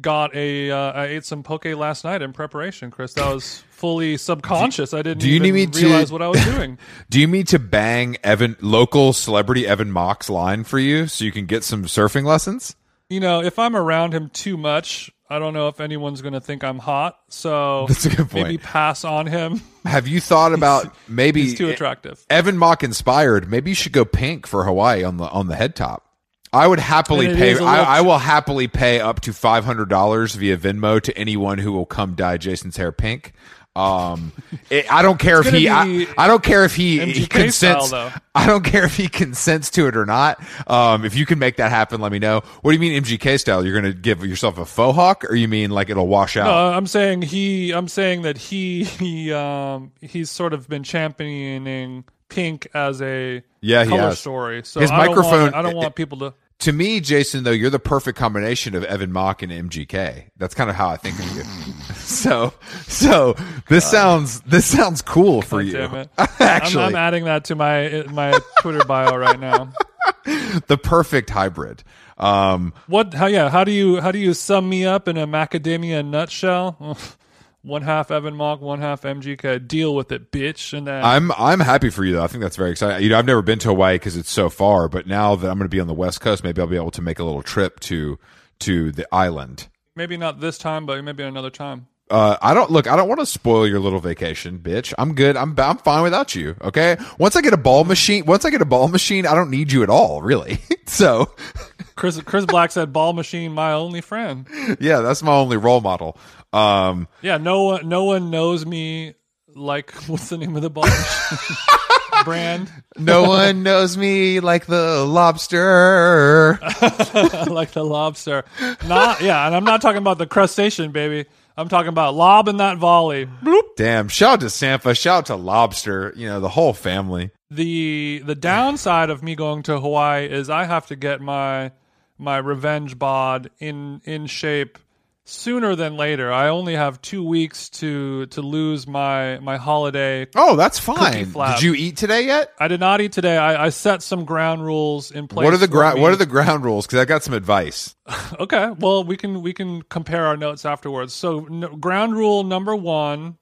Speaker 1: got a. Uh, I ate some poke last night in preparation, Chris. That was fully subconscious. I didn't.
Speaker 2: do you
Speaker 1: even
Speaker 2: need me to-
Speaker 1: realize what I was doing?
Speaker 2: Do you need to bang Evan local celebrity Evan Mock's line for you so you can get some surfing lessons?
Speaker 1: You know, if I'm around him too much, I don't know if anyone's going to think I'm hot. So
Speaker 2: That's a good
Speaker 1: maybe pass on him.
Speaker 2: Have you thought about maybe
Speaker 1: He's too attractive.
Speaker 2: Evan Mock inspired? Maybe you should go pink for Hawaii on the on the head top. I would happily pay. I, I will happily pay up to five hundred dollars via Venmo to anyone who will come dye Jason's hair pink. Um, it, I don't care if he. I, I don't care if he, he consents.
Speaker 1: style.
Speaker 2: I don't care if he consents to it or not. Um, if you can make that happen, let me know. What do you mean MGK style? You're going to give yourself a faux hawk, or you mean like it'll wash out?
Speaker 1: Uh, I'm saying he. I'm saying that he. He. Um. He's sort of been championing pink as a
Speaker 2: Yeah,
Speaker 1: color story. So
Speaker 2: His
Speaker 1: I don't
Speaker 2: microphone-
Speaker 1: Want, I don't want people to.
Speaker 2: To me, Jason, though, you're the perfect combination of Evan Mock and MGK. That's kind of how I think of you. so, so this sounds this sounds cool for you. Actually,
Speaker 1: I'm, I'm adding that to my my Twitter bio right now.
Speaker 2: the perfect hybrid. Um,
Speaker 1: What? How? Yeah. How do you? How do you sum me up in a macadamia nutshell? One half Evan Mock, one half MGK. Deal with it, bitch. And then
Speaker 2: I'm I'm happy for you though. I think that's very exciting. You know, I've never been to Hawaii because it's so far, but now that I'm going to be on the West Coast, maybe I'll be able to make a little trip to to the island.
Speaker 1: maybe not this time, but maybe another time.
Speaker 2: Uh, I don't look. I don't want to spoil your little vacation, bitch. I'm good. I'm I'm fine without you. Okay. Once I get a ball machine, once I get a ball machine, I don't need you at all, really. so,
Speaker 1: Chris Chris Black said, "Ball machine, my only friend."
Speaker 2: yeah, that's my only role model. Um,
Speaker 1: Yeah, no one no one knows me like what's the name of the ball machine brand?
Speaker 2: no one knows me like the lobster.
Speaker 1: like the lobster. Not yeah, and I'm not talking about the crustacean, baby. I'm talking about lobbing that volley. Bloop.
Speaker 2: Damn! Shout out to Sampha. Shout out to Lobster. You know the whole family.
Speaker 1: The the downside of me going to Hawaii is I have to get my my revenge bod in in shape sooner than later. I only have two weeks to to lose my my holiday
Speaker 2: Oh, that's fine. Did you eat today yet?
Speaker 1: I did not eat today. I, I set some ground rules in place.
Speaker 2: What are the ground? What are the ground rules? Because I got some advice.
Speaker 1: Okay, well we can we can compare our notes afterwards. So n- ground rule number one,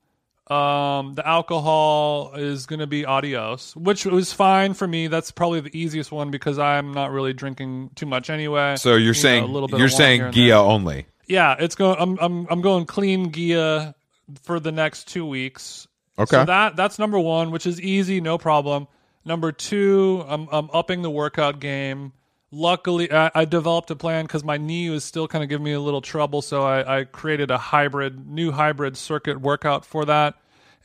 Speaker 1: um, the alcohol is going to be adios, which was fine for me. That's probably the easiest one because I'm not really drinking too much anyway.
Speaker 2: So you're
Speaker 1: You know,
Speaker 2: saying
Speaker 1: a little bit
Speaker 2: you're saying Gia only.
Speaker 1: Yeah, it's going. I'm I'm I'm going clean Gia for the next two weeks.
Speaker 2: Okay.
Speaker 1: So that that's number one, which is easy, no problem. Number two, I'm I'm upping the workout game. Luckily, I, I developed a plan because my knee was still kind of giving me a little trouble, so I, I created a hybrid, new hybrid circuit workout for that,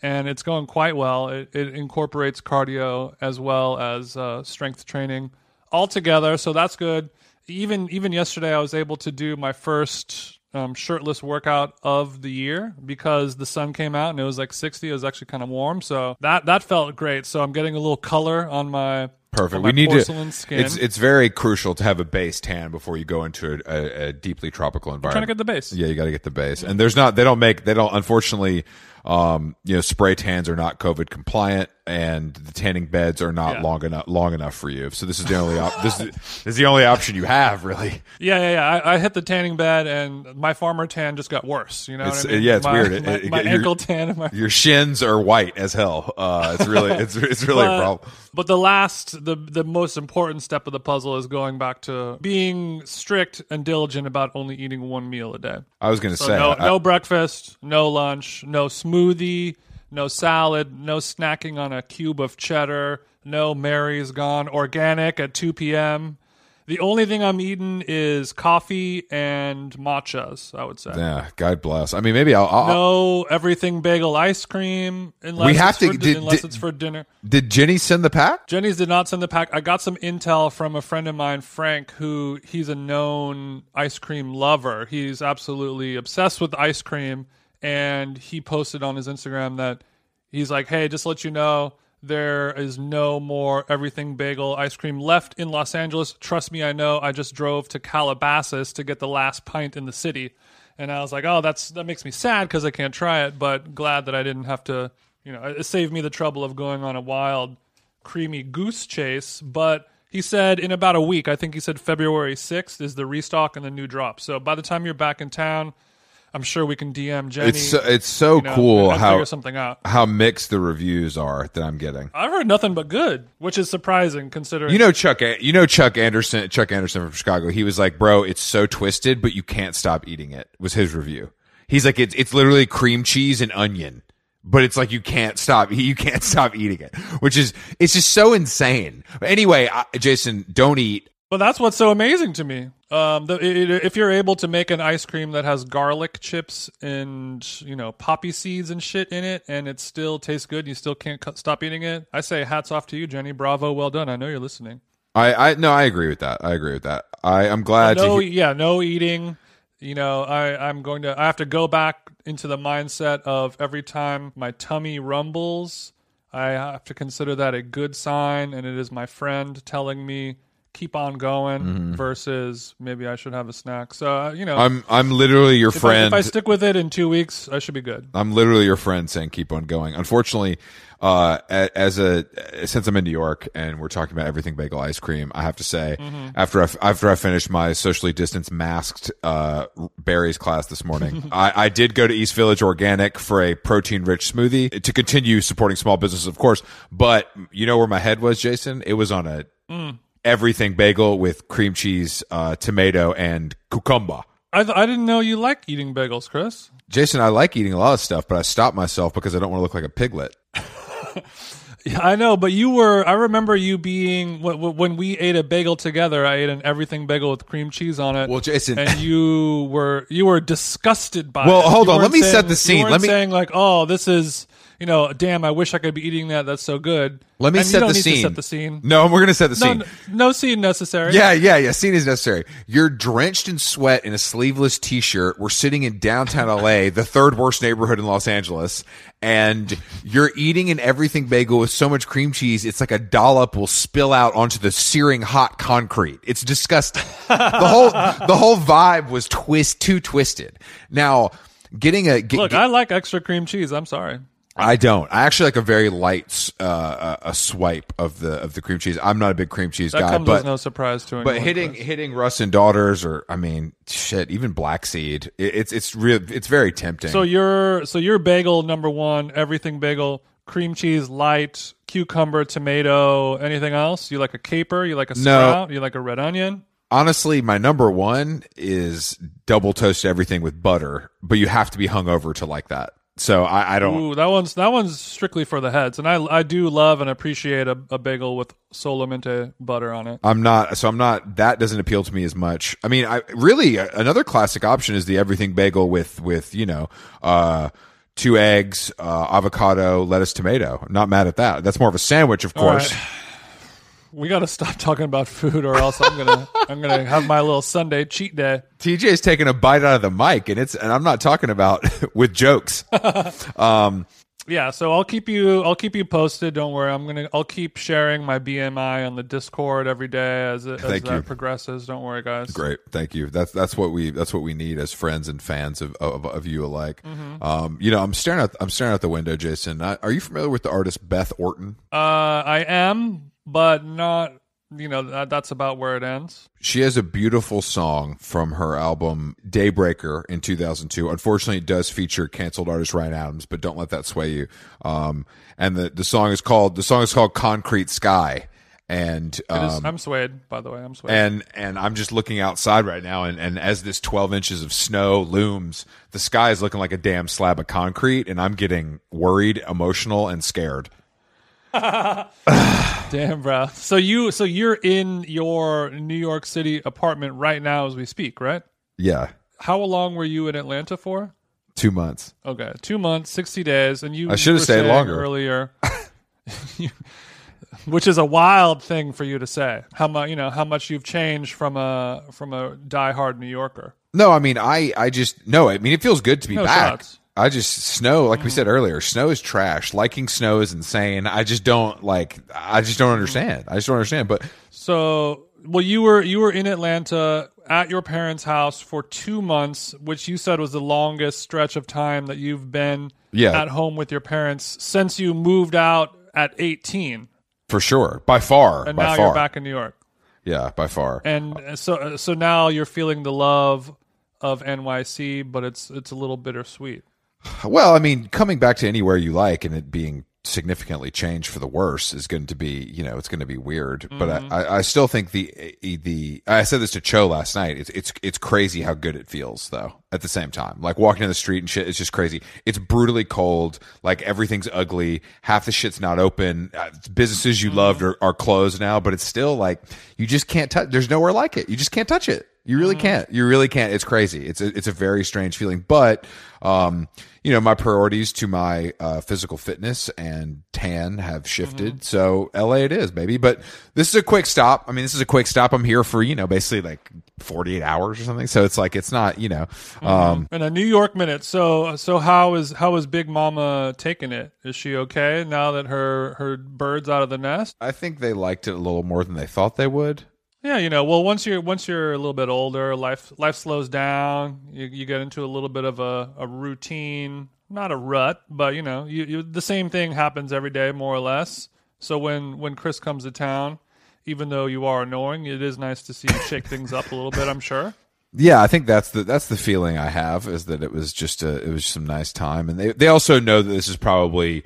Speaker 1: and it's going quite well. It, it incorporates cardio as well as uh, strength training all together, so that's good. Even even yesterday, I was able to do my first um, shirtless workout of the year because the sun came out and it was like 60. It was actually kind of warm, so that that felt great. So I'm getting a little color on my
Speaker 2: Perfect. We need
Speaker 1: porcelain
Speaker 2: to.
Speaker 1: skin.
Speaker 2: It's it's very crucial to have a base tan before you go into a, a, a deeply tropical environment.
Speaker 1: Trying to get the base.
Speaker 2: Yeah, you got to get the base. And there's not, they don't make, they don't, unfortunately, um, you know, spray tans are not COVID compliant and the tanning beds are not
Speaker 1: Yeah.
Speaker 2: long enough, long enough for you. So this is the only, op- this, is, this is the only option you have, really.
Speaker 1: Yeah, yeah, yeah. I, I hit the tanning bed, and my farmer tan just got worse. You know
Speaker 2: It's-
Speaker 1: what I mean?
Speaker 2: yeah, it's
Speaker 1: my,
Speaker 2: weird.
Speaker 1: My,
Speaker 2: it-
Speaker 1: my
Speaker 2: you're-
Speaker 1: ankle tan and my
Speaker 2: Your shins are white as hell. Uh, it's really, it's, it's really a
Speaker 1: But-
Speaker 2: problem.
Speaker 1: But the last, the the most important step of the puzzle is going back to being strict and diligent about only eating one meal a day.
Speaker 2: I was going to
Speaker 1: So
Speaker 2: say,
Speaker 1: no,
Speaker 2: I-
Speaker 1: no breakfast, no lunch, no smoothie, no salad, no snacking on a cube of cheddar, no Mary's gone organic at 2 p.m. The only thing I'm eating is coffee and matchas, I would say.
Speaker 2: yeah, God bless. I mean, maybe I'll, I'll
Speaker 1: No everything bagel ice cream unless,
Speaker 2: We have to-
Speaker 1: for,
Speaker 2: did-
Speaker 1: unless
Speaker 2: did-
Speaker 1: it's for dinner.
Speaker 2: did Jeni send the pack?
Speaker 1: Jeni's did not send the pack. I got some intel from a friend of mine, Frank, who he's a known ice cream lover. He's absolutely obsessed with ice cream, and he posted on his Instagram that he's like, "Hey, just let you know, there is no more everything bagel ice cream left in Los Angeles. Trust me, I know. I just drove to Calabasas to get the last pint in the city." And I was like, "Oh, that's that makes me sad because I can't try it, but glad that I didn't have to, you know, it saved me the trouble of going on a wild creamy goose chase, but he said in about a week, I think he said February 6th is the restock and the new drop. So by the time you're back in town, I'm sure we can DM Jeni.
Speaker 2: It's so, it's so
Speaker 1: you know,
Speaker 2: cool how
Speaker 1: something out.
Speaker 2: how mixed the reviews are that I'm getting.
Speaker 1: I've heard nothing but good, which is surprising considering
Speaker 2: You know Chuck. You know Chuck Anderson. Chuck Anderson from Chicago. He was like, "Bro, it's so twisted, but you can't stop eating it." Was his review. He's like, "It's it's literally cream cheese and onion, but it's like you can't stop. You can't stop eating it, which is it's just so insane." But anyway, I, Jason, don't eat.
Speaker 1: But that's what's so amazing to me. Um, the, it, it- if you're able to make an ice cream that has garlic chips and you know poppy seeds and shit in it, and it still tastes good, and you still can't cut, stop eating it. I say hats off to you, Jeni. Bravo, well done. I know you're listening.
Speaker 2: I I no, I agree with that. I agree with that. I I'm glad
Speaker 1: no.
Speaker 2: He-
Speaker 1: yeah, no eating. You know, I I'm going to. I have to go back into the mindset of every time my tummy rumbles, I have to consider that a good sign, and it is my friend telling me keep on going versus maybe I should have a snack. So uh, you know,
Speaker 2: Mm-hmm. I'm I'm literally your
Speaker 1: if, I,
Speaker 2: friend.
Speaker 1: if I stick with it in two weeks, I should be good.
Speaker 2: I'm literally your friend saying keep on going. Unfortunately, uh, as a since I'm in New York and we're talking about everything bagel ice cream, I have to say
Speaker 1: Mm-hmm.
Speaker 2: after I after I finished my socially distanced masked uh, Barry's class this morning, I, I did go to East Village Organic for a protein rich smoothie to continue supporting small businesses, of course. But you know where my head was, Jason? It was on a
Speaker 1: Mm.
Speaker 2: Everything bagel with cream cheese, uh, tomato, and cucumber.
Speaker 1: I th- I didn't know you like eating bagels, Chris.
Speaker 2: Jason, I like eating a lot of stuff, but I stopped myself because I don't want to look like a piglet.
Speaker 1: Yeah, I know, but you were. I remember you being when, when we ate a bagel together. I ate an everything bagel with cream cheese on it.
Speaker 2: Well, Jason-
Speaker 1: and you were you were disgusted by.
Speaker 2: Well,
Speaker 1: it.
Speaker 2: hold
Speaker 1: You
Speaker 2: on, let me
Speaker 1: saying-
Speaker 2: set the scene. Let me-
Speaker 1: saying like, oh, this is you know, damn, I wish I could be eating that. That's so good.
Speaker 2: Let me
Speaker 1: And you
Speaker 2: set
Speaker 1: don't
Speaker 2: the
Speaker 1: need
Speaker 2: scene.
Speaker 1: To set the scene.
Speaker 2: No, we're gonna set the
Speaker 1: No,
Speaker 2: scene.
Speaker 1: no, no scene necessary.
Speaker 2: Yeah, yeah, yeah. Scene is necessary. You're drenched in sweat in a sleeveless t-shirt. We're sitting in downtown LA, the third worst neighborhood in Los Angeles, and you're eating an everything bagel with so much cream cheese, it's like a dollop will spill out onto the searing hot concrete. It's disgusting. the whole the whole vibe was twist too twisted. Now, getting a get,
Speaker 1: Look,
Speaker 2: get-
Speaker 1: I like extra cream cheese. I'm sorry.
Speaker 2: I don't. I actually like a very light uh, a swipe of the of the cream cheese. I'm not a big cream cheese
Speaker 1: That
Speaker 2: guy,
Speaker 1: comes
Speaker 2: but
Speaker 1: as no surprise to anyone.
Speaker 2: but hitting
Speaker 1: Chris.
Speaker 2: hitting Russ and Daughters, or I mean, shit, even Black Seed, it, it's it's real. It's very tempting.
Speaker 1: So your so your bagel number one, everything bagel, cream cheese, light, cucumber, tomato, anything else? You like a caper? You like a sprout? You like a red onion?
Speaker 2: honestly, my number one is double toast everything with butter, but you have to be hungover to like that. So I, I don't.
Speaker 1: Ooh, that one's that one's strictly for the heads, and I I do love and appreciate a, a bagel with solamente butter on it.
Speaker 2: I'm not. So I'm not. That doesn't appeal to me as much. I mean, I really another classic option is the everything bagel with with you know. uh Two eggs, uh, avocado, lettuce, tomato. I'm not mad at that. That's more of a sandwich, of course.
Speaker 1: right. We got to stop talking about food, or else I'm gonna I'm gonna have my little Sunday cheat day.
Speaker 2: TJ's taking a bite out of the mic, and it's and I'm not talking about with jokes. um,
Speaker 1: Yeah, so I'll keep you I'll keep you posted. Don't worry. I'm gonna I'll keep sharing my BMI on the Discord every day as it, as that
Speaker 2: you.
Speaker 1: progresses. Don't worry, guys.
Speaker 2: Great, thank you. That's that's what we that's what we need as friends and fans of of, of you alike.
Speaker 1: Mm-hmm.
Speaker 2: Um, you know, I'm staring out I'm staring out the window, Jason. I, are you familiar with the artist Beth Orton?
Speaker 1: Uh, I am, but not. You know that, that's about where it ends.
Speaker 2: She has a beautiful song from her album Daybreaker in 2002. Unfortunately, it does feature canceled artist Ryan Adams, but don't let that sway you. Um, and the the song is called the song is called Concrete Sky. And
Speaker 1: It is-
Speaker 2: um,
Speaker 1: I'm swayed, by the way. I'm swayed.
Speaker 2: and and I'm just looking outside right now, and, and as this 12 inches of snow looms, the sky is looking like a damn slab of concrete, and I'm getting worried, emotional, and scared.
Speaker 1: Damn, bro. So you so you're in your New York City apartment right now as we speak, right?
Speaker 2: Yeah,
Speaker 1: How long were you in Atlanta for?
Speaker 2: two months.
Speaker 1: Okay, two months, sixty days, and you.
Speaker 2: I should've stayed longer.
Speaker 1: earlier, which is a wild thing for you to say. How much you know? How much you've changed from a from a diehard New Yorker?
Speaker 2: No, I mean, I I just no. I mean, it feels good to be
Speaker 1: No
Speaker 2: back.
Speaker 1: shots.
Speaker 2: I just snow, like we said mm. earlier, snow is trash. Liking snow is insane. I just don't like. I just don't mm-hmm. understand. I just don't understand. But
Speaker 1: So, well, you were you were in Atlanta at your parents' house for two months, which you said was the longest stretch of time that you've been
Speaker 2: Yeah.
Speaker 1: at home with your parents since you moved out at eighteen,
Speaker 2: for sure, by far,
Speaker 1: and
Speaker 2: by
Speaker 1: now
Speaker 2: far,
Speaker 1: you're back in New York.
Speaker 2: yeah, by far.
Speaker 1: And so, so now you're feeling the love of NYC, but it's it's a little bittersweet.
Speaker 2: Well, I mean, coming back to anywhere you like and it being significantly changed for the worse is going to be, you know, it's going to be weird. But
Speaker 1: Mm-hmm.
Speaker 2: I, I, I still think the the I said this to Cho last night. It's it's it's crazy how good it feels though. At the same time, like walking in the street and shit, it's just crazy. It's brutally cold. Like everything's ugly. Half the shit's not open. Uh, businesses you loved are, are closed now, but it's still like you just can't touch. There's nowhere like it. You just can't touch it. You really can't. You really can't. It's crazy. It's a, it's a very strange feeling. But, um, you know, my priorities to my uh, physical fitness and tan have shifted. So LA it is, baby. But this is a quick stop. I mean, this is a quick stop. I'm here for, you know, basically like 48 hours or something. So it's like, it's not, you know, um,
Speaker 1: And a New York minute. So, so how is how is Big Mama taking it? Is she okay now that her her bird's out of the nest?
Speaker 2: I think they liked it a little more than they thought they would.
Speaker 1: Yeah, you know, well, once you're once you're a little bit older, life life slows down. You, you get into a little bit of a, a routine, not a rut, but you know, you, you the same thing happens every day, more or less. So when when Chris comes to town, even though you are annoying, it is nice to see you shake things up a little bit. I'm sure.
Speaker 2: Yeah, I think that's the that's the feeling I have is that it was just a it was some nice time, and they they also know that this is probably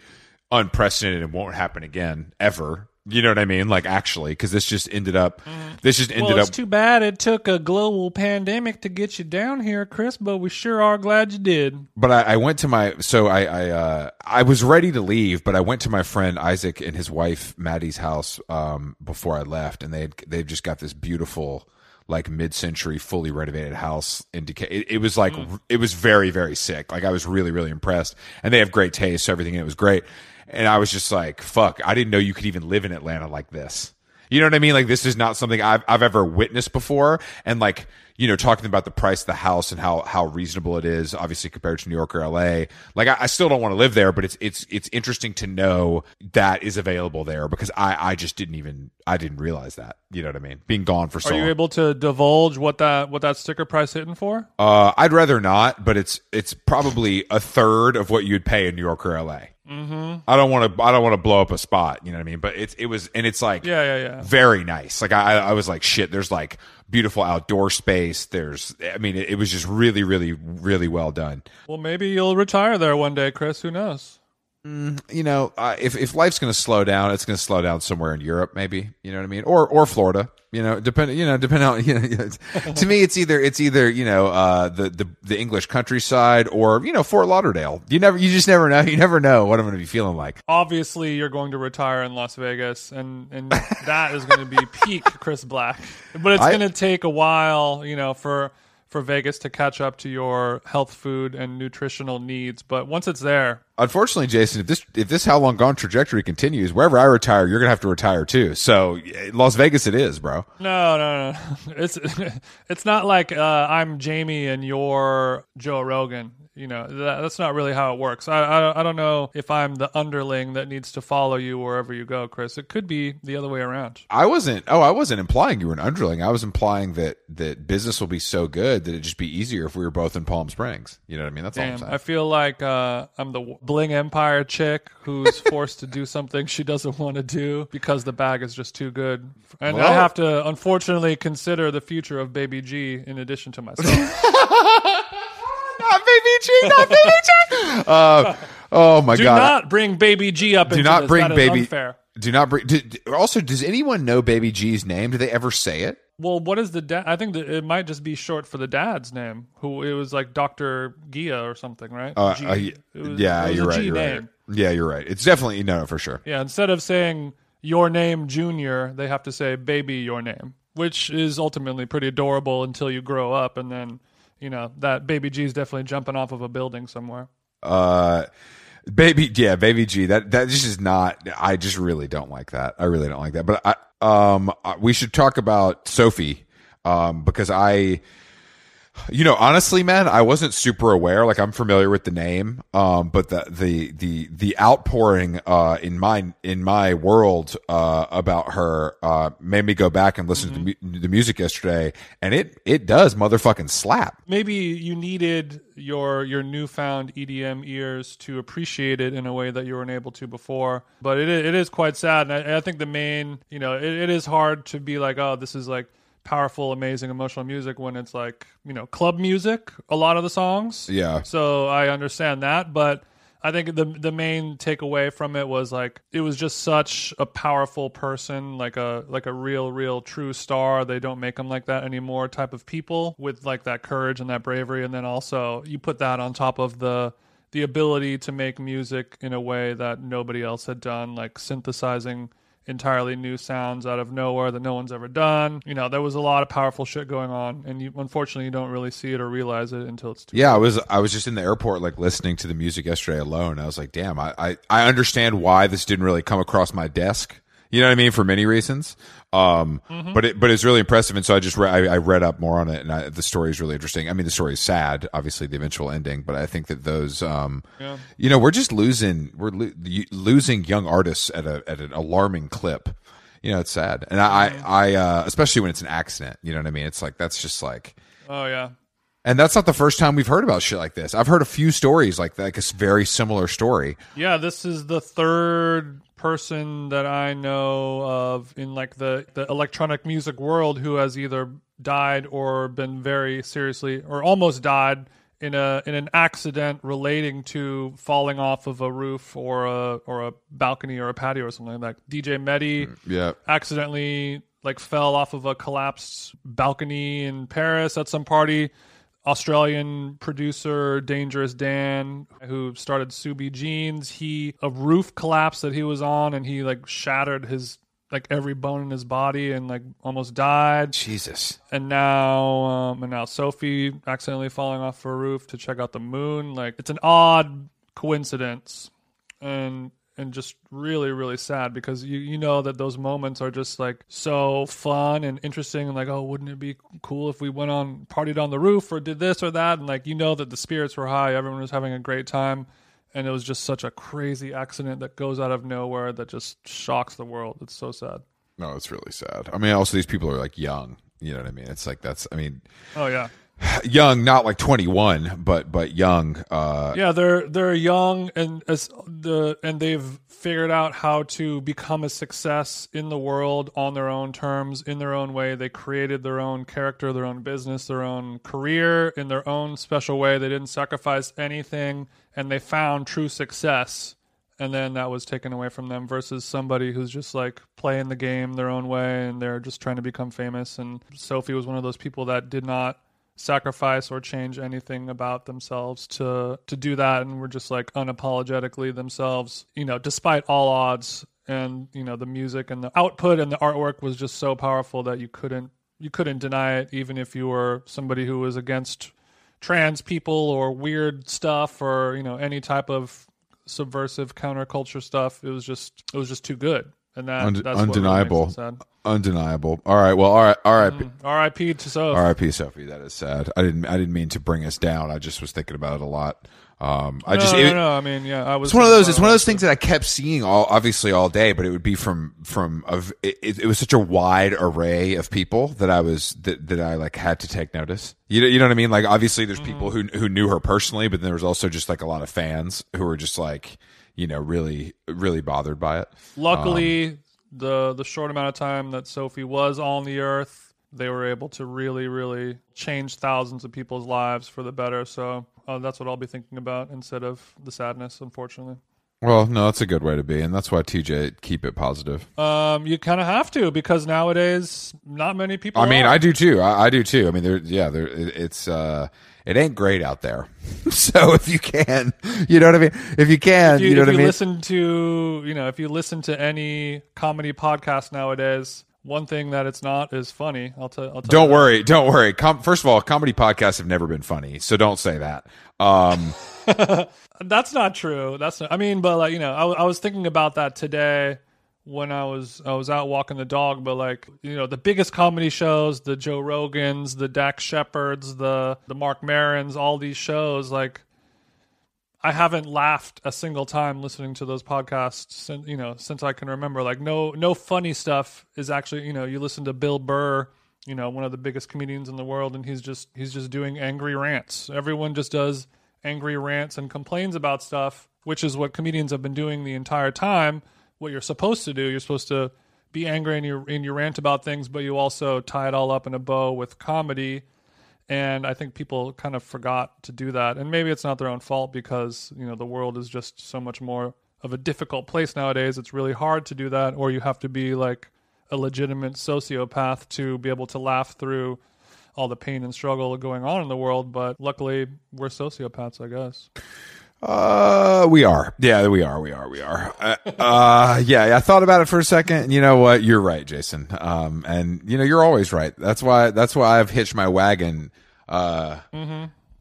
Speaker 2: unprecedented and won't happen again ever. You know what I mean? Like actually, because this just ended up this just ended
Speaker 1: Well, it's
Speaker 2: up.
Speaker 1: too bad it took a global pandemic to get you down here, Chris. But we sure are glad you did.
Speaker 2: but I, I went to my so I I uh, I was ready to leave, but I went to my friend Isaac and his wife Maddie's house um, before I left, and they they've just got this beautiful like mid-century fully renovated house in Deca- it, it was like it was very very sick like i was really really impressed and they have great taste so everything in it was great and i was just like fuck i didn't know you could even live in atlanta like this. You know what i mean? Like this is not something i've, I've ever witnessed before. And like you know talking about the price of the house and how how reasonable it is obviously compared to new york or la like i, I still don't want to live there but it's it's it's interesting to know that is available there because i i just didn't even i didn't realize that. You know what i mean? Being gone for so
Speaker 1: Are you
Speaker 2: long.
Speaker 1: able to divulge what that what that sticker price hitting for?
Speaker 2: uh, I'd rather not, but it's it's probably a third of what you'd pay in New York or LA. Mm-hmm. I don't want to I don't want to blow up a spot, you know what I mean? But it's it was and it's like
Speaker 1: Yeah, yeah, yeah.
Speaker 2: very nice. Like I I was like shit. There's like beautiful outdoor space. There's I mean it, it was just really really really well done.
Speaker 1: Well, maybe you'll retire there one day, Chris. Who knows?
Speaker 2: You know, uh, if if life's going to slow down, it's going to slow down somewhere in Europe, maybe. You know what I mean? Or or Florida. You know, depend. You know, depending on. You know, to me, it's either it's either you know uh, the the the English countryside or you know Fort Lauderdale. You never, you just never know. You never know what I'm going to be feeling like.
Speaker 1: Obviously, you're going to retire in Las Vegas, and and that is going to be peak Chris Black. But it's going to take a while, you know, for for Vegas to catch up to your health food and nutritional needs. But once it's there,
Speaker 2: unfortunately, Jason, if this if this how long gone trajectory continues, wherever I retire, you're gonna have to retire too. So Las Vegas, it is, bro.
Speaker 1: No, no, no. It's it's not like uh, I'm Jamie and you're Joe Rogan. You know, that, that's not really how it works. I, I I don't know if I'm the underling that needs to follow you wherever you go, Chris. It could be the other way around.
Speaker 2: I wasn't. Oh, I wasn't implying you were an underling. I was implying that that business will be so good that it'd just be easier if we were both in Palm Springs. You know what I mean? That's all I'm saying.
Speaker 1: I feel like uh, I'm the Bling Empire chick who's forced to do something she doesn't want to do because the bag is just too good. And I have to, unfortunately, consider the future of Baby G in addition to myself.
Speaker 2: not baby G, not baby G. Uh, oh my
Speaker 1: do
Speaker 2: god!
Speaker 1: Do not bring Baby G up
Speaker 2: do
Speaker 1: into
Speaker 2: not
Speaker 1: this.
Speaker 2: bring
Speaker 1: That is
Speaker 2: baby.
Speaker 1: unfair.
Speaker 2: Do not bring. Do, also, does anyone know Baby G's name? Do they ever say it?
Speaker 1: Well, what is the dad? I think that it might just be short for the dad's name, who it was like Dr. Gia or something, right?
Speaker 2: Uh,
Speaker 1: G.
Speaker 2: uh,
Speaker 1: was-
Speaker 2: yeah, you're right.
Speaker 1: G
Speaker 2: You're right. Yeah, you're right. It's definitely no, no, for sure.
Speaker 1: Yeah, instead of saying your name Junior, they have to say baby your name, which is ultimately pretty adorable until you grow up and then, you know, that baby G is definitely jumping off of a building somewhere.
Speaker 2: Uh, baby, yeah, baby G. That that just is not. I just really don't like that. I really don't like that. But I um, we should talk about Sophie um because I. You know, honestly, man, I wasn't super aware. Like, I'm familiar with the name, um, but the the the the outpouring uh, in my in my world uh, about her uh, made me go back and listen to the, mu- the music yesterday, and it it does motherfucking slap.
Speaker 1: Maybe you needed your your newfound EDM ears to appreciate it in a way that you weren't able to before. But it it is quite sad, and I, I think the main, you know, it, it is hard to be like, oh, this is like powerful, amazing, emotional music when it's like you know club music. A lot of the songs,
Speaker 2: Yeah.
Speaker 1: So I understand that, but I think the the main takeaway from it was like it was just such a powerful person, like a like a real, real, true star. They don't make them like that anymore. Type of people with like that courage and that bravery, and then also you put that on top of the the ability to make music in a way that nobody else had done, like synthesizing entirely new sounds out of nowhere that no one's ever done. You know, there was a lot of powerful shit going on, and you, unfortunately, you don't really see it or realize it until it's too. Late.
Speaker 2: Yeah, I was I was just in the airport like listening to the music yesterday alone. I was like, damn, I, I, I understand why this didn't really come across my desk. You know what I mean? For many reasons. Um,
Speaker 1: Mm-hmm.
Speaker 2: but it, but it's really impressive. And so I just, re- I, I read up more on it and I, the story is really interesting. I mean, the story is sad, obviously the eventual ending, but I think that those, um,
Speaker 1: Yeah.
Speaker 2: you know, we're just losing, we're lo- losing young artists at a, at an alarming clip. You know, it's sad. And I,
Speaker 1: Mm-hmm.
Speaker 2: I, I uh, especially when it's an accident, you know what I mean? It's like, that's just like,
Speaker 1: Oh yeah.
Speaker 2: and that's not the first time we've heard about shit like this. I've heard a few stories like that, like a very similar story.
Speaker 1: Yeah, this is the third person that I know of in like the, the electronic music world who has either died or been very seriously or almost died in a in an accident relating to falling off of a roof or a or a balcony or a patio or something like that. DJ Mehdi mm,
Speaker 2: Yeah.
Speaker 1: accidentally like fell off of a collapsed balcony in Paris at some party. Australian producer Dangerous Dan, who started Ksubi Jeans, he a roof collapse that he was on, and he like shattered his like every bone in his body and like almost died.
Speaker 2: Jesus.
Speaker 1: And now, um, and now Sophie accidentally falling off a roof to check out the moon. Like it's an odd coincidence, and and just really really sad because you you know that those moments are just like so fun and interesting and like oh wouldn't it be cool if we went on partied on the roof or did this or that and like you know that the spirits were high everyone was having a great time and it was just such a crazy accident that goes out of nowhere that just shocks the world it's so sad
Speaker 2: No, it's really sad. I mean, also these people are like young. You know what I mean? It's like that's. I mean,
Speaker 1: oh yeah
Speaker 2: young, not like twenty one, but but young. Uh,
Speaker 1: Yeah, they're they're young and as the and they've figured out how to become a success in the world on their own terms, in their own way. They created their own character, their own business, their own career in their own special way. They didn't sacrifice anything and they found true success. And then that was taken away from them versus somebody who's just like playing the game their own way and they're just trying to become famous. And Sophie was one of those people that did not sacrifice or change anything about themselves to to do that and were just like unapologetically themselves you know despite all odds and you know the music and the output and the artwork was just so powerful that you couldn't you couldn't deny it even if you were somebody who was against trans people or weird stuff or you know any type of subversive counterculture stuff. It was just it was just too good, and that
Speaker 2: Und-
Speaker 1: that's what really
Speaker 2: undeniable.
Speaker 1: makes it sad.
Speaker 2: Undeniable. All right. Well, all right. All right.
Speaker 1: R.I.P. to Soph.
Speaker 2: R.I.P. Sophie. That is sad. I didn't. I didn't mean to bring us down. I just was thinking about it a lot. Um, I
Speaker 1: No,
Speaker 2: just.
Speaker 1: no,
Speaker 2: it-
Speaker 1: no, I mean, yeah, I was.
Speaker 2: It's one of those. It's one of those things that I kept seeing all, obviously, all day. But it would be from from of It, it- was such a wide array of people that I was that that I like had to take notice. You know, you know what I mean? Like, obviously, there's people who who knew her personally, but then there was also just like a lot of fans who were just like, you know, really really bothered by it.
Speaker 1: Luckily, the the short amount of time that Sophie was on the earth, they were able to really, really change thousands of people's lives for the better. So uh, that's what I'll be thinking about instead of the sadness, unfortunately.
Speaker 2: Well, no, that's a good way to be, and that's why TJ keep it positive.
Speaker 1: Um, you kind of have to because nowadays not many people.
Speaker 2: I mean,
Speaker 1: are.
Speaker 2: I do too. I, I do too. I mean, there, yeah, there, it, it's, uh, it ain't great out there. so if you can, you know what I mean? If you can,
Speaker 1: If
Speaker 2: you,
Speaker 1: you,
Speaker 2: know
Speaker 1: if
Speaker 2: what I
Speaker 1: you
Speaker 2: mean?
Speaker 1: listen to you know if you listen to any comedy podcast nowadays, one thing that it's not is funny. I'll tell. I'll tell
Speaker 2: Don't
Speaker 1: that.
Speaker 2: worry. Don't worry. Com- First of all, comedy podcasts have never been funny. So don't say that. Um,
Speaker 1: That's not true. That's not, I mean, but like you know, I was thinking about that today when I was I was out walking the dog. But like you know, the biggest comedy shows, the Joe Rogans, the Dax Shepards, the the Marc Marons, all these shows, like I haven't laughed a single time listening to those podcasts since you know since I can remember. Like no no funny stuff is actually you know you listen to Bill Burr, you know one of the biggest comedians in the world, and he's just he's just doing angry rants. Everyone just does angry rants and complains about stuff, which is what comedians have been doing the entire time. What you're supposed to do, you're supposed to be angry and you and you rant about things, but you also tie it all up in a bow with comedy and I think people kind of forgot to do that. And maybe it's not their own fault because you know the world is just so much more of a difficult place nowadays. It's really hard to do that, or you have to be like a legitimate sociopath to be able to laugh through all the pain and struggle going on in the world. But luckily, we're sociopaths, I guess.
Speaker 2: Uh, we are. Yeah, we are. We are. We are. Uh, uh, yeah, I thought about it for a second. You know what? You're right, Jason. Um, and you know, you're always right. That's why, that's why I've hitched my wagon, uh,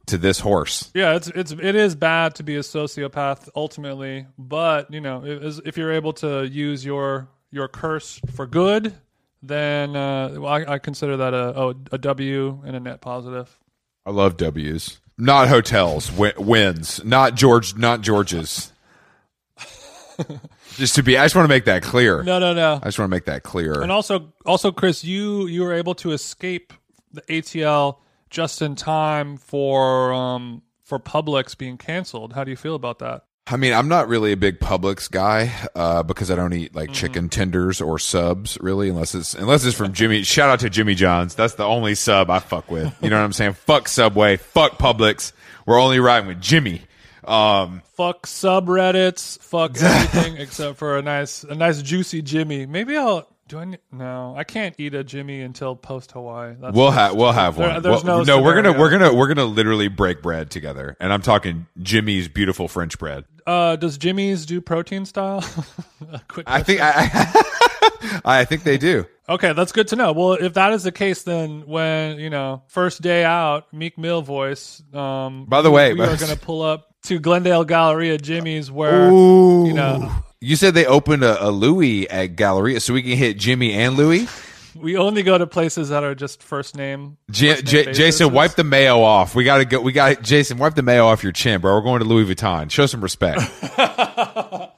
Speaker 2: to this horse.
Speaker 1: Yeah, it's it's it is bad to be a sociopath ultimately, but you know, if, if you're able to use your your curse for good, then uh, well, I, I consider that a, a a W and a net positive.
Speaker 2: I love W's. Not hotels. Wi- wins. Not George. Not George's. just to be, I just want to make that clear.
Speaker 1: No, no, no.
Speaker 2: I just want to make that clear.
Speaker 1: And also, also, Chris, you you were able to escape the ATL just in time for um for Publix being canceled. How do you feel about that?
Speaker 2: I mean, I'm not really a big Publix guy uh, because I don't eat
Speaker 1: Mm-hmm.
Speaker 2: like chicken tenders or subs really, unless it's unless it's from Jimmy. Shout out to Jimmy John's. That's the only sub I fuck with. You know what I'm saying? Fuck Subway. Fuck Publix. We're only riding with Jimmy. Um,
Speaker 1: fuck subreddits, fuck everything except for a nice a nice juicy Jimmy. Maybe I'll do I need, no, I can't eat a Jimmy until post Hawaii. That's
Speaker 2: we'll have we'll have
Speaker 1: There-
Speaker 2: one.
Speaker 1: there's
Speaker 2: Well,
Speaker 1: no
Speaker 2: we're gonna we're gonna we're gonna literally break bread together, and I'm talking Jimmy's beautiful French bread.
Speaker 1: uh does Jimmy's do protein style? Quick
Speaker 2: I think I, I think they do.
Speaker 1: Okay, that's good to know. Well, if that is the case, then when you know first day out, Meek Mill voice. Um,
Speaker 2: By the way,
Speaker 1: we are going to pull up to Glendale Galleria Jimmy's, where
Speaker 2: Ooh.
Speaker 1: you know
Speaker 2: You said they opened a, a Louis at Galleria, so we can hit Jimmy and Louis.
Speaker 1: we only go to places that are just first name.
Speaker 2: J-
Speaker 1: first name
Speaker 2: J- Jason, wipe the mayo off. We gotta go. We got Jason, wipe the mayo off your chin, bro. We're going to Louis Vuitton. Show some respect.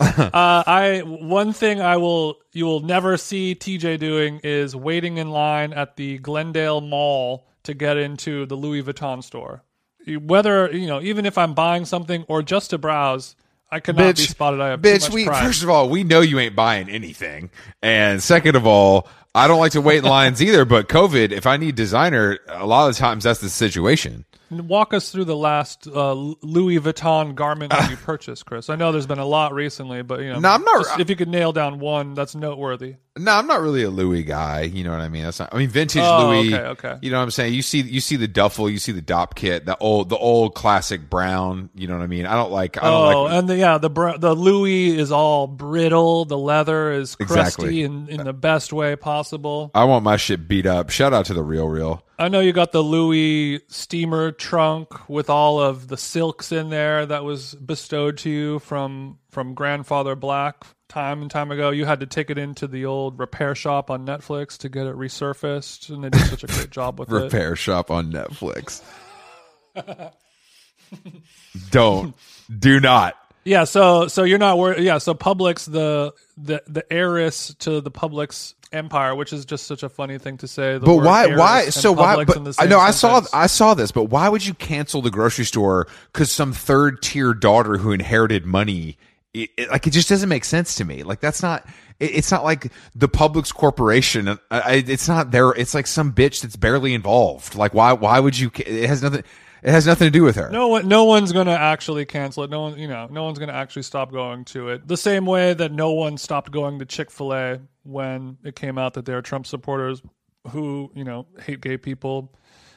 Speaker 1: Uh, I one thing I will you will never see TJ doing is waiting in line at the Glendale Mall to get into the Louis Vuitton store. Whether you know, even if I'm buying something or just to browse, I cannot be spotted. I have
Speaker 2: bitch. We
Speaker 1: pride.
Speaker 2: first of all, we know you ain't buying anything, and second of all, I don't like to wait in lines either. But COVID, if I need designer, a lot of times that's the situation.
Speaker 1: Walk us through the last uh, Louis Vuitton garment that you purchased, Chris. I know there's been a lot recently, but you know,
Speaker 2: No, I'm not-
Speaker 1: just if you could nail down one, that's noteworthy.
Speaker 2: No, I'm not really a Louis guy. You know what I mean? That's not. I mean, vintage
Speaker 1: Oh,
Speaker 2: Louis.
Speaker 1: okay, okay.
Speaker 2: You know what I'm saying? You see, you see the duffel, you see the dop kit, the old, the old classic brown. You know what I mean? I don't like. I don't
Speaker 1: Oh,
Speaker 2: like.
Speaker 1: and the, yeah, the the Louis is all brittle. The leather is crusty
Speaker 2: Exactly.
Speaker 1: in, in the best way possible. possible.
Speaker 2: I want my shit beat up. Shout out to the real real.
Speaker 1: I know you got the Louis steamer trunk with all of the silks in there that was bestowed to you from from grandfather Black time and time ago. You had to take it into the old repair shop on Netflix to get it resurfaced, and they did such a great job with it.
Speaker 2: Repair shop on Netflix. Don't. Do not.
Speaker 1: Yeah, so so you're not worried. Yeah, so Publix the the the heiress to the Publix empire, which is just such a funny thing to say.
Speaker 2: But why? Why? So why? But I know I saw. I saw this. But why would you cancel the grocery store because some third tier daughter who inherited money? It, it- like it just doesn't make sense to me. Like that's not. It, it's not like the Publix corporation. I, I, it's not there. It's like some bitch that's barely involved. Like why? Why would you? It has nothing. It has nothing to do with her.
Speaker 1: No one, no one's gonna actually cancel it. No one, you know, no one's gonna actually stop going to it. The same way that no one stopped going to Chick Fil A when it came out that they're Trump supporters who, you know, hate gay people.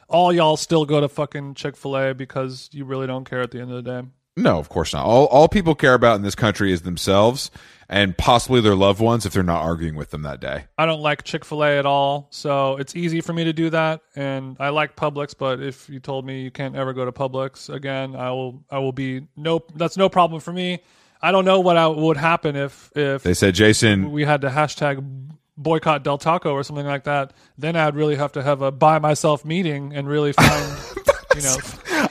Speaker 1: All y'all still go to fucking Chick Fil A because you really don't care at the end of the day.
Speaker 2: No, of course not. All all people care about in this country is themselves and possibly their loved ones if they're not arguing with them that day.
Speaker 1: I don't like Chick Fil A at all, so it's easy for me to do that. And I like Publix, but if you told me you can't ever go to Publix again, I will. I will be no. That's no problem for me. I don't know what I, would happen if if
Speaker 2: They said, Jason,
Speaker 1: we had to hashtag boycott Del Taco or something like that. Then I'd really have to have a by myself meeting and really find you know.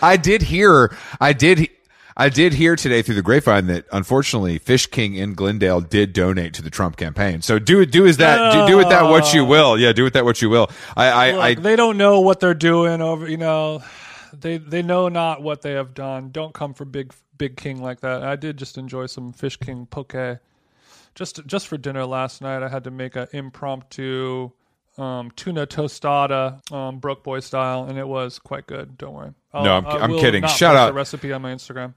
Speaker 2: I did hear, I did, I did hear today through the grapevine that unfortunately Fish King in Glendale did donate to the Trump campaign. So do it, do with that, do, do with that what you will. Yeah, do with that what you will. I, I,
Speaker 1: Look,
Speaker 2: I
Speaker 1: they don't know what they're doing over you know they they know not what they have done. Don't come for big big king like that. I did just enjoy some fish king poke. Just just for dinner last night i had to make an impromptu um, tuna tostada um, broke boy style and it was quite good. Don't worry. I'll,
Speaker 2: No, I'm- I'm kidding. Shout out-
Speaker 1: the recipe on my instagram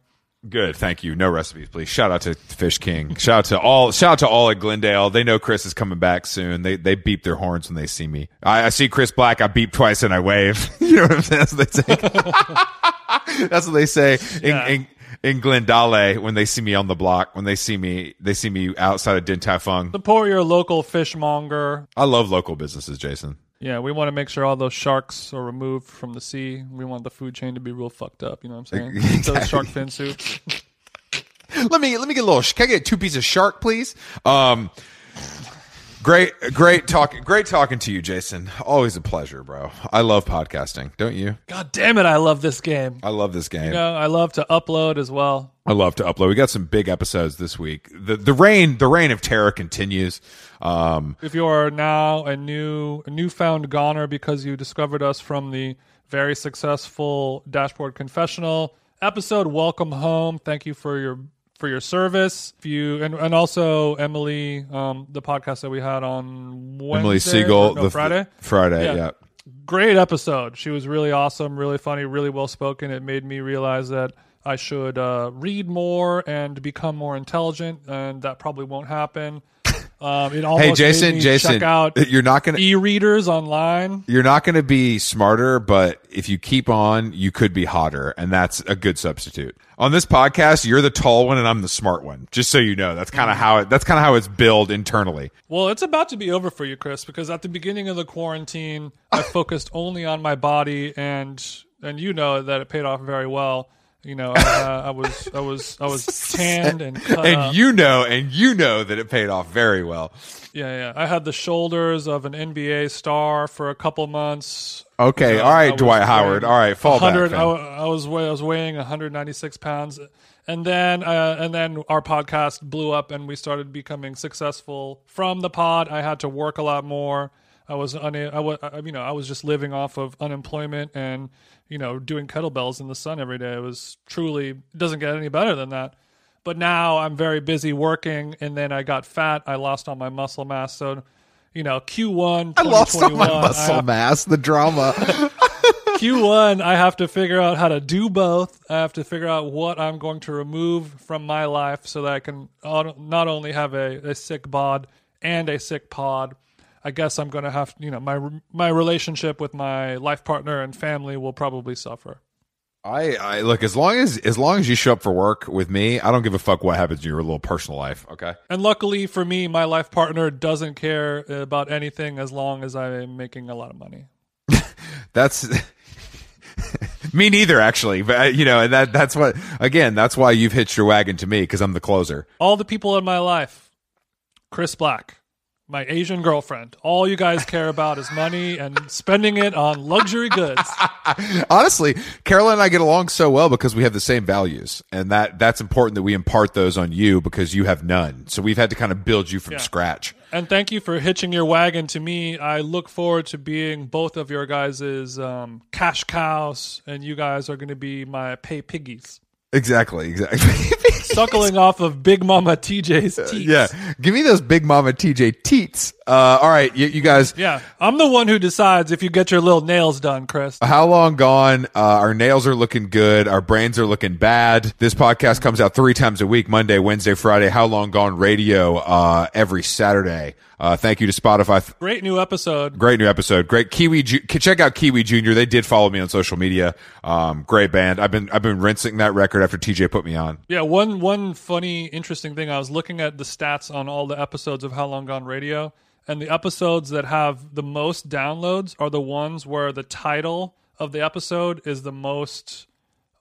Speaker 2: Good, thank you. No recipes, please. Shout out to Fish King. Shout out to all. Shout out to all at Glendale. They know Chris is coming back soon. They they beep their horns when they see me. I, I see Chris Black. I beep twice and I wave. you know what I'm saying? That's what they say. That's what they say in,
Speaker 1: Yeah.
Speaker 2: in in Glendale when they see me on the block. When they see me, they see me outside of Din Tai Fung.
Speaker 1: support your local fishmonger
Speaker 2: I love local businesses, Jason.
Speaker 1: Yeah we want to make sure all those sharks are removed from the sea we want the food chain to be real fucked up you know what i'm saying those shark fin soups
Speaker 2: let me let me get a little. Can I get two pieces of shark, please? Um, great, great talking, great talking to you, Jason. Always a pleasure, bro. I love podcasting, don't you?
Speaker 1: God damn it, I love this game.
Speaker 2: I love this game.
Speaker 1: You know, I love to upload as well.
Speaker 2: I love to upload. We got some big episodes this week. the The reign, the reign of terror continues. Um,
Speaker 1: If you are now a new a newfound goner because you discovered us from the very successful Dashboard Confessional episode, welcome home. Thank you for your for your service. If you and, and also Emily, um, the podcast that we had on Wednesday,
Speaker 2: Emily Siegel,
Speaker 1: no,
Speaker 2: the
Speaker 1: Friday.
Speaker 2: Friday,
Speaker 1: Yeah.
Speaker 2: yeah.
Speaker 1: great episode. She was really awesome, really funny, really well spoken. It made me realize that I should uh, read more and become more intelligent, and that probably won't happen. Um, it almost
Speaker 2: Hey, Jason, Jason,
Speaker 1: check out
Speaker 2: you're not gonna
Speaker 1: e-readers online.
Speaker 2: you're not gonna be smarter, but if you keep on, you could be hotter, and that's a good substitute. On this podcast, you're the tall one, and I'm the smart one. Just so you know, that's kind of how it. That's kind of how it's billed internally.
Speaker 1: Well, it's about to be over for you, Chris, because at the beginning of the quarantine, I focused only on my body, and and you know that it paid off very well. You know, uh, I was I was I was tanned and cut
Speaker 2: and
Speaker 1: up.
Speaker 2: you know, and you know that it paid off very well.
Speaker 1: Yeah, yeah. I had the shoulders of an NBA star for a couple months.
Speaker 2: Okay, all
Speaker 1: I
Speaker 2: Dwight Howard. All right, fall back.
Speaker 1: 100 I, I was weigh- I was weighing 196 pounds, and then uh, and then our podcast blew up, and we started becoming successful from the pod. I had to work a lot more. I was una- I was you know I was just living off of unemployment and you know doing kettlebells in the sun every day. It was truly it doesn't get any better than that. But now I'm very busy working, and then I got fat. I lost all my muscle mass. So, you know, Q1
Speaker 2: I lost all my muscle
Speaker 1: have-
Speaker 2: mass. The drama.
Speaker 1: Q1, I have to figure out how to do both. I have to figure out what I'm going to remove from my life so that I can uh, not only have a, a sick bod and a sick pod. I guess I'm going to have, you know, my my relationship with my life partner and family will probably suffer.
Speaker 2: I, I look as long as as long as you show up for work with me, I don't give a fuck what happens in your little personal life. Okay.
Speaker 1: And luckily for me, my life partner doesn't care about anything as long as I'm making a lot of money.
Speaker 2: That's me neither, actually. But you know, and that that's what again. That's why you've hitched your wagon to me because I'm the closer.
Speaker 1: All the people in my life, Chris Black, my Asian girlfriend. All you guys care about is money and spending it on luxury goods.
Speaker 2: Honestly, Carolyn and I get along so well because we have the same values, and that that's important that we impart those on you because you have none. So we've had to kind of build you from
Speaker 1: Yeah.
Speaker 2: scratch.
Speaker 1: And thank you for hitching your wagon to me. I look forward to being both of your guys' um, cash cows, and you guys are going to be my pay piggies,
Speaker 2: Exactly. Exactly.
Speaker 1: suckling off of Big Mama TJ's teeth.
Speaker 2: yeah. Give me those big mama TJ teats. Uh, all right, you, you guys.
Speaker 1: Yeah, I'm the one who decides if you get your little nails done, Chris.
Speaker 2: How long gone? Uh, our nails are looking good. Our brains are looking bad. This podcast comes out three times a week: Monday, Wednesday, Friday. How long gone radio uh, every Saturday. Uh, thank you to Spotify.
Speaker 1: Great new episode.
Speaker 2: Great new episode. Great Kiwi. Ju- check out Kiwi Junior. They did follow me on social media. Um, great band. I've been I've been rinsing that record after TJ put me on.
Speaker 1: Yeah, one one funny, interesting thing. I was looking at the stats on all the episodes of How Long Gone Radio, and the episodes that have the most downloads are the ones where the title of the episode is the most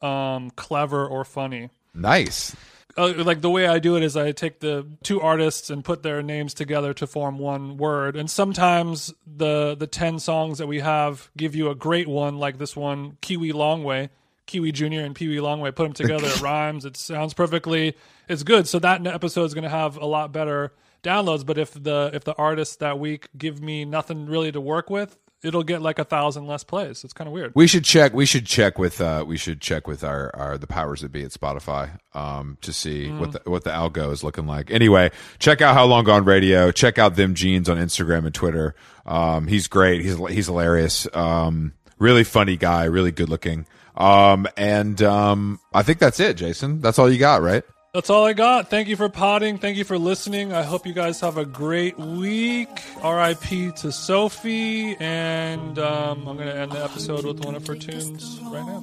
Speaker 1: um, clever or funny.
Speaker 2: Nice.
Speaker 1: Uh, like the way I do it is I take the two artists and put their names together to form one word. And sometimes the the ten songs that we have give you a great one, like this one, Kiwi Longway, Kiwi Junior and Peewee Longway. Put them together, it rhymes, it sounds perfectly, it's good. So that episode is going to have a lot better downloads. But if the if the artists that week give me nothing really to work with, it'll get like a thousand less plays. It's kind of weird.
Speaker 2: We should check. We should check with. Uh, we should check with our, our the powers that be at Spotify um, to see what the what the algo is looking like. Anyway, check out how long gone radio. Check out them jeans on Instagram and Twitter. Um, he's great. He's he's hilarious. Um, really funny guy. Really good looking. Um, and um, I think that's it, Jason. That's all you got, right?
Speaker 1: That's all I got. Thank you for potting. Thank you for listening. I hope you guys have a great week. RIP to Sophie. And um, I'm going to end the episode with one of her tunes right now.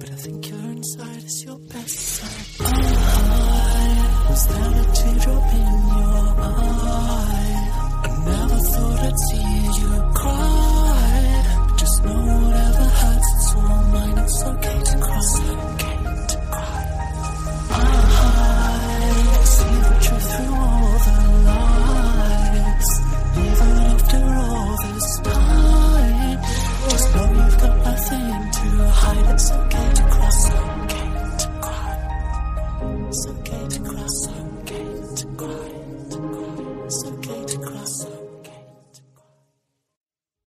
Speaker 3: But I think your inside is your best side. Was a in your eye. I never thought I'd see you cry. It's okay to cross.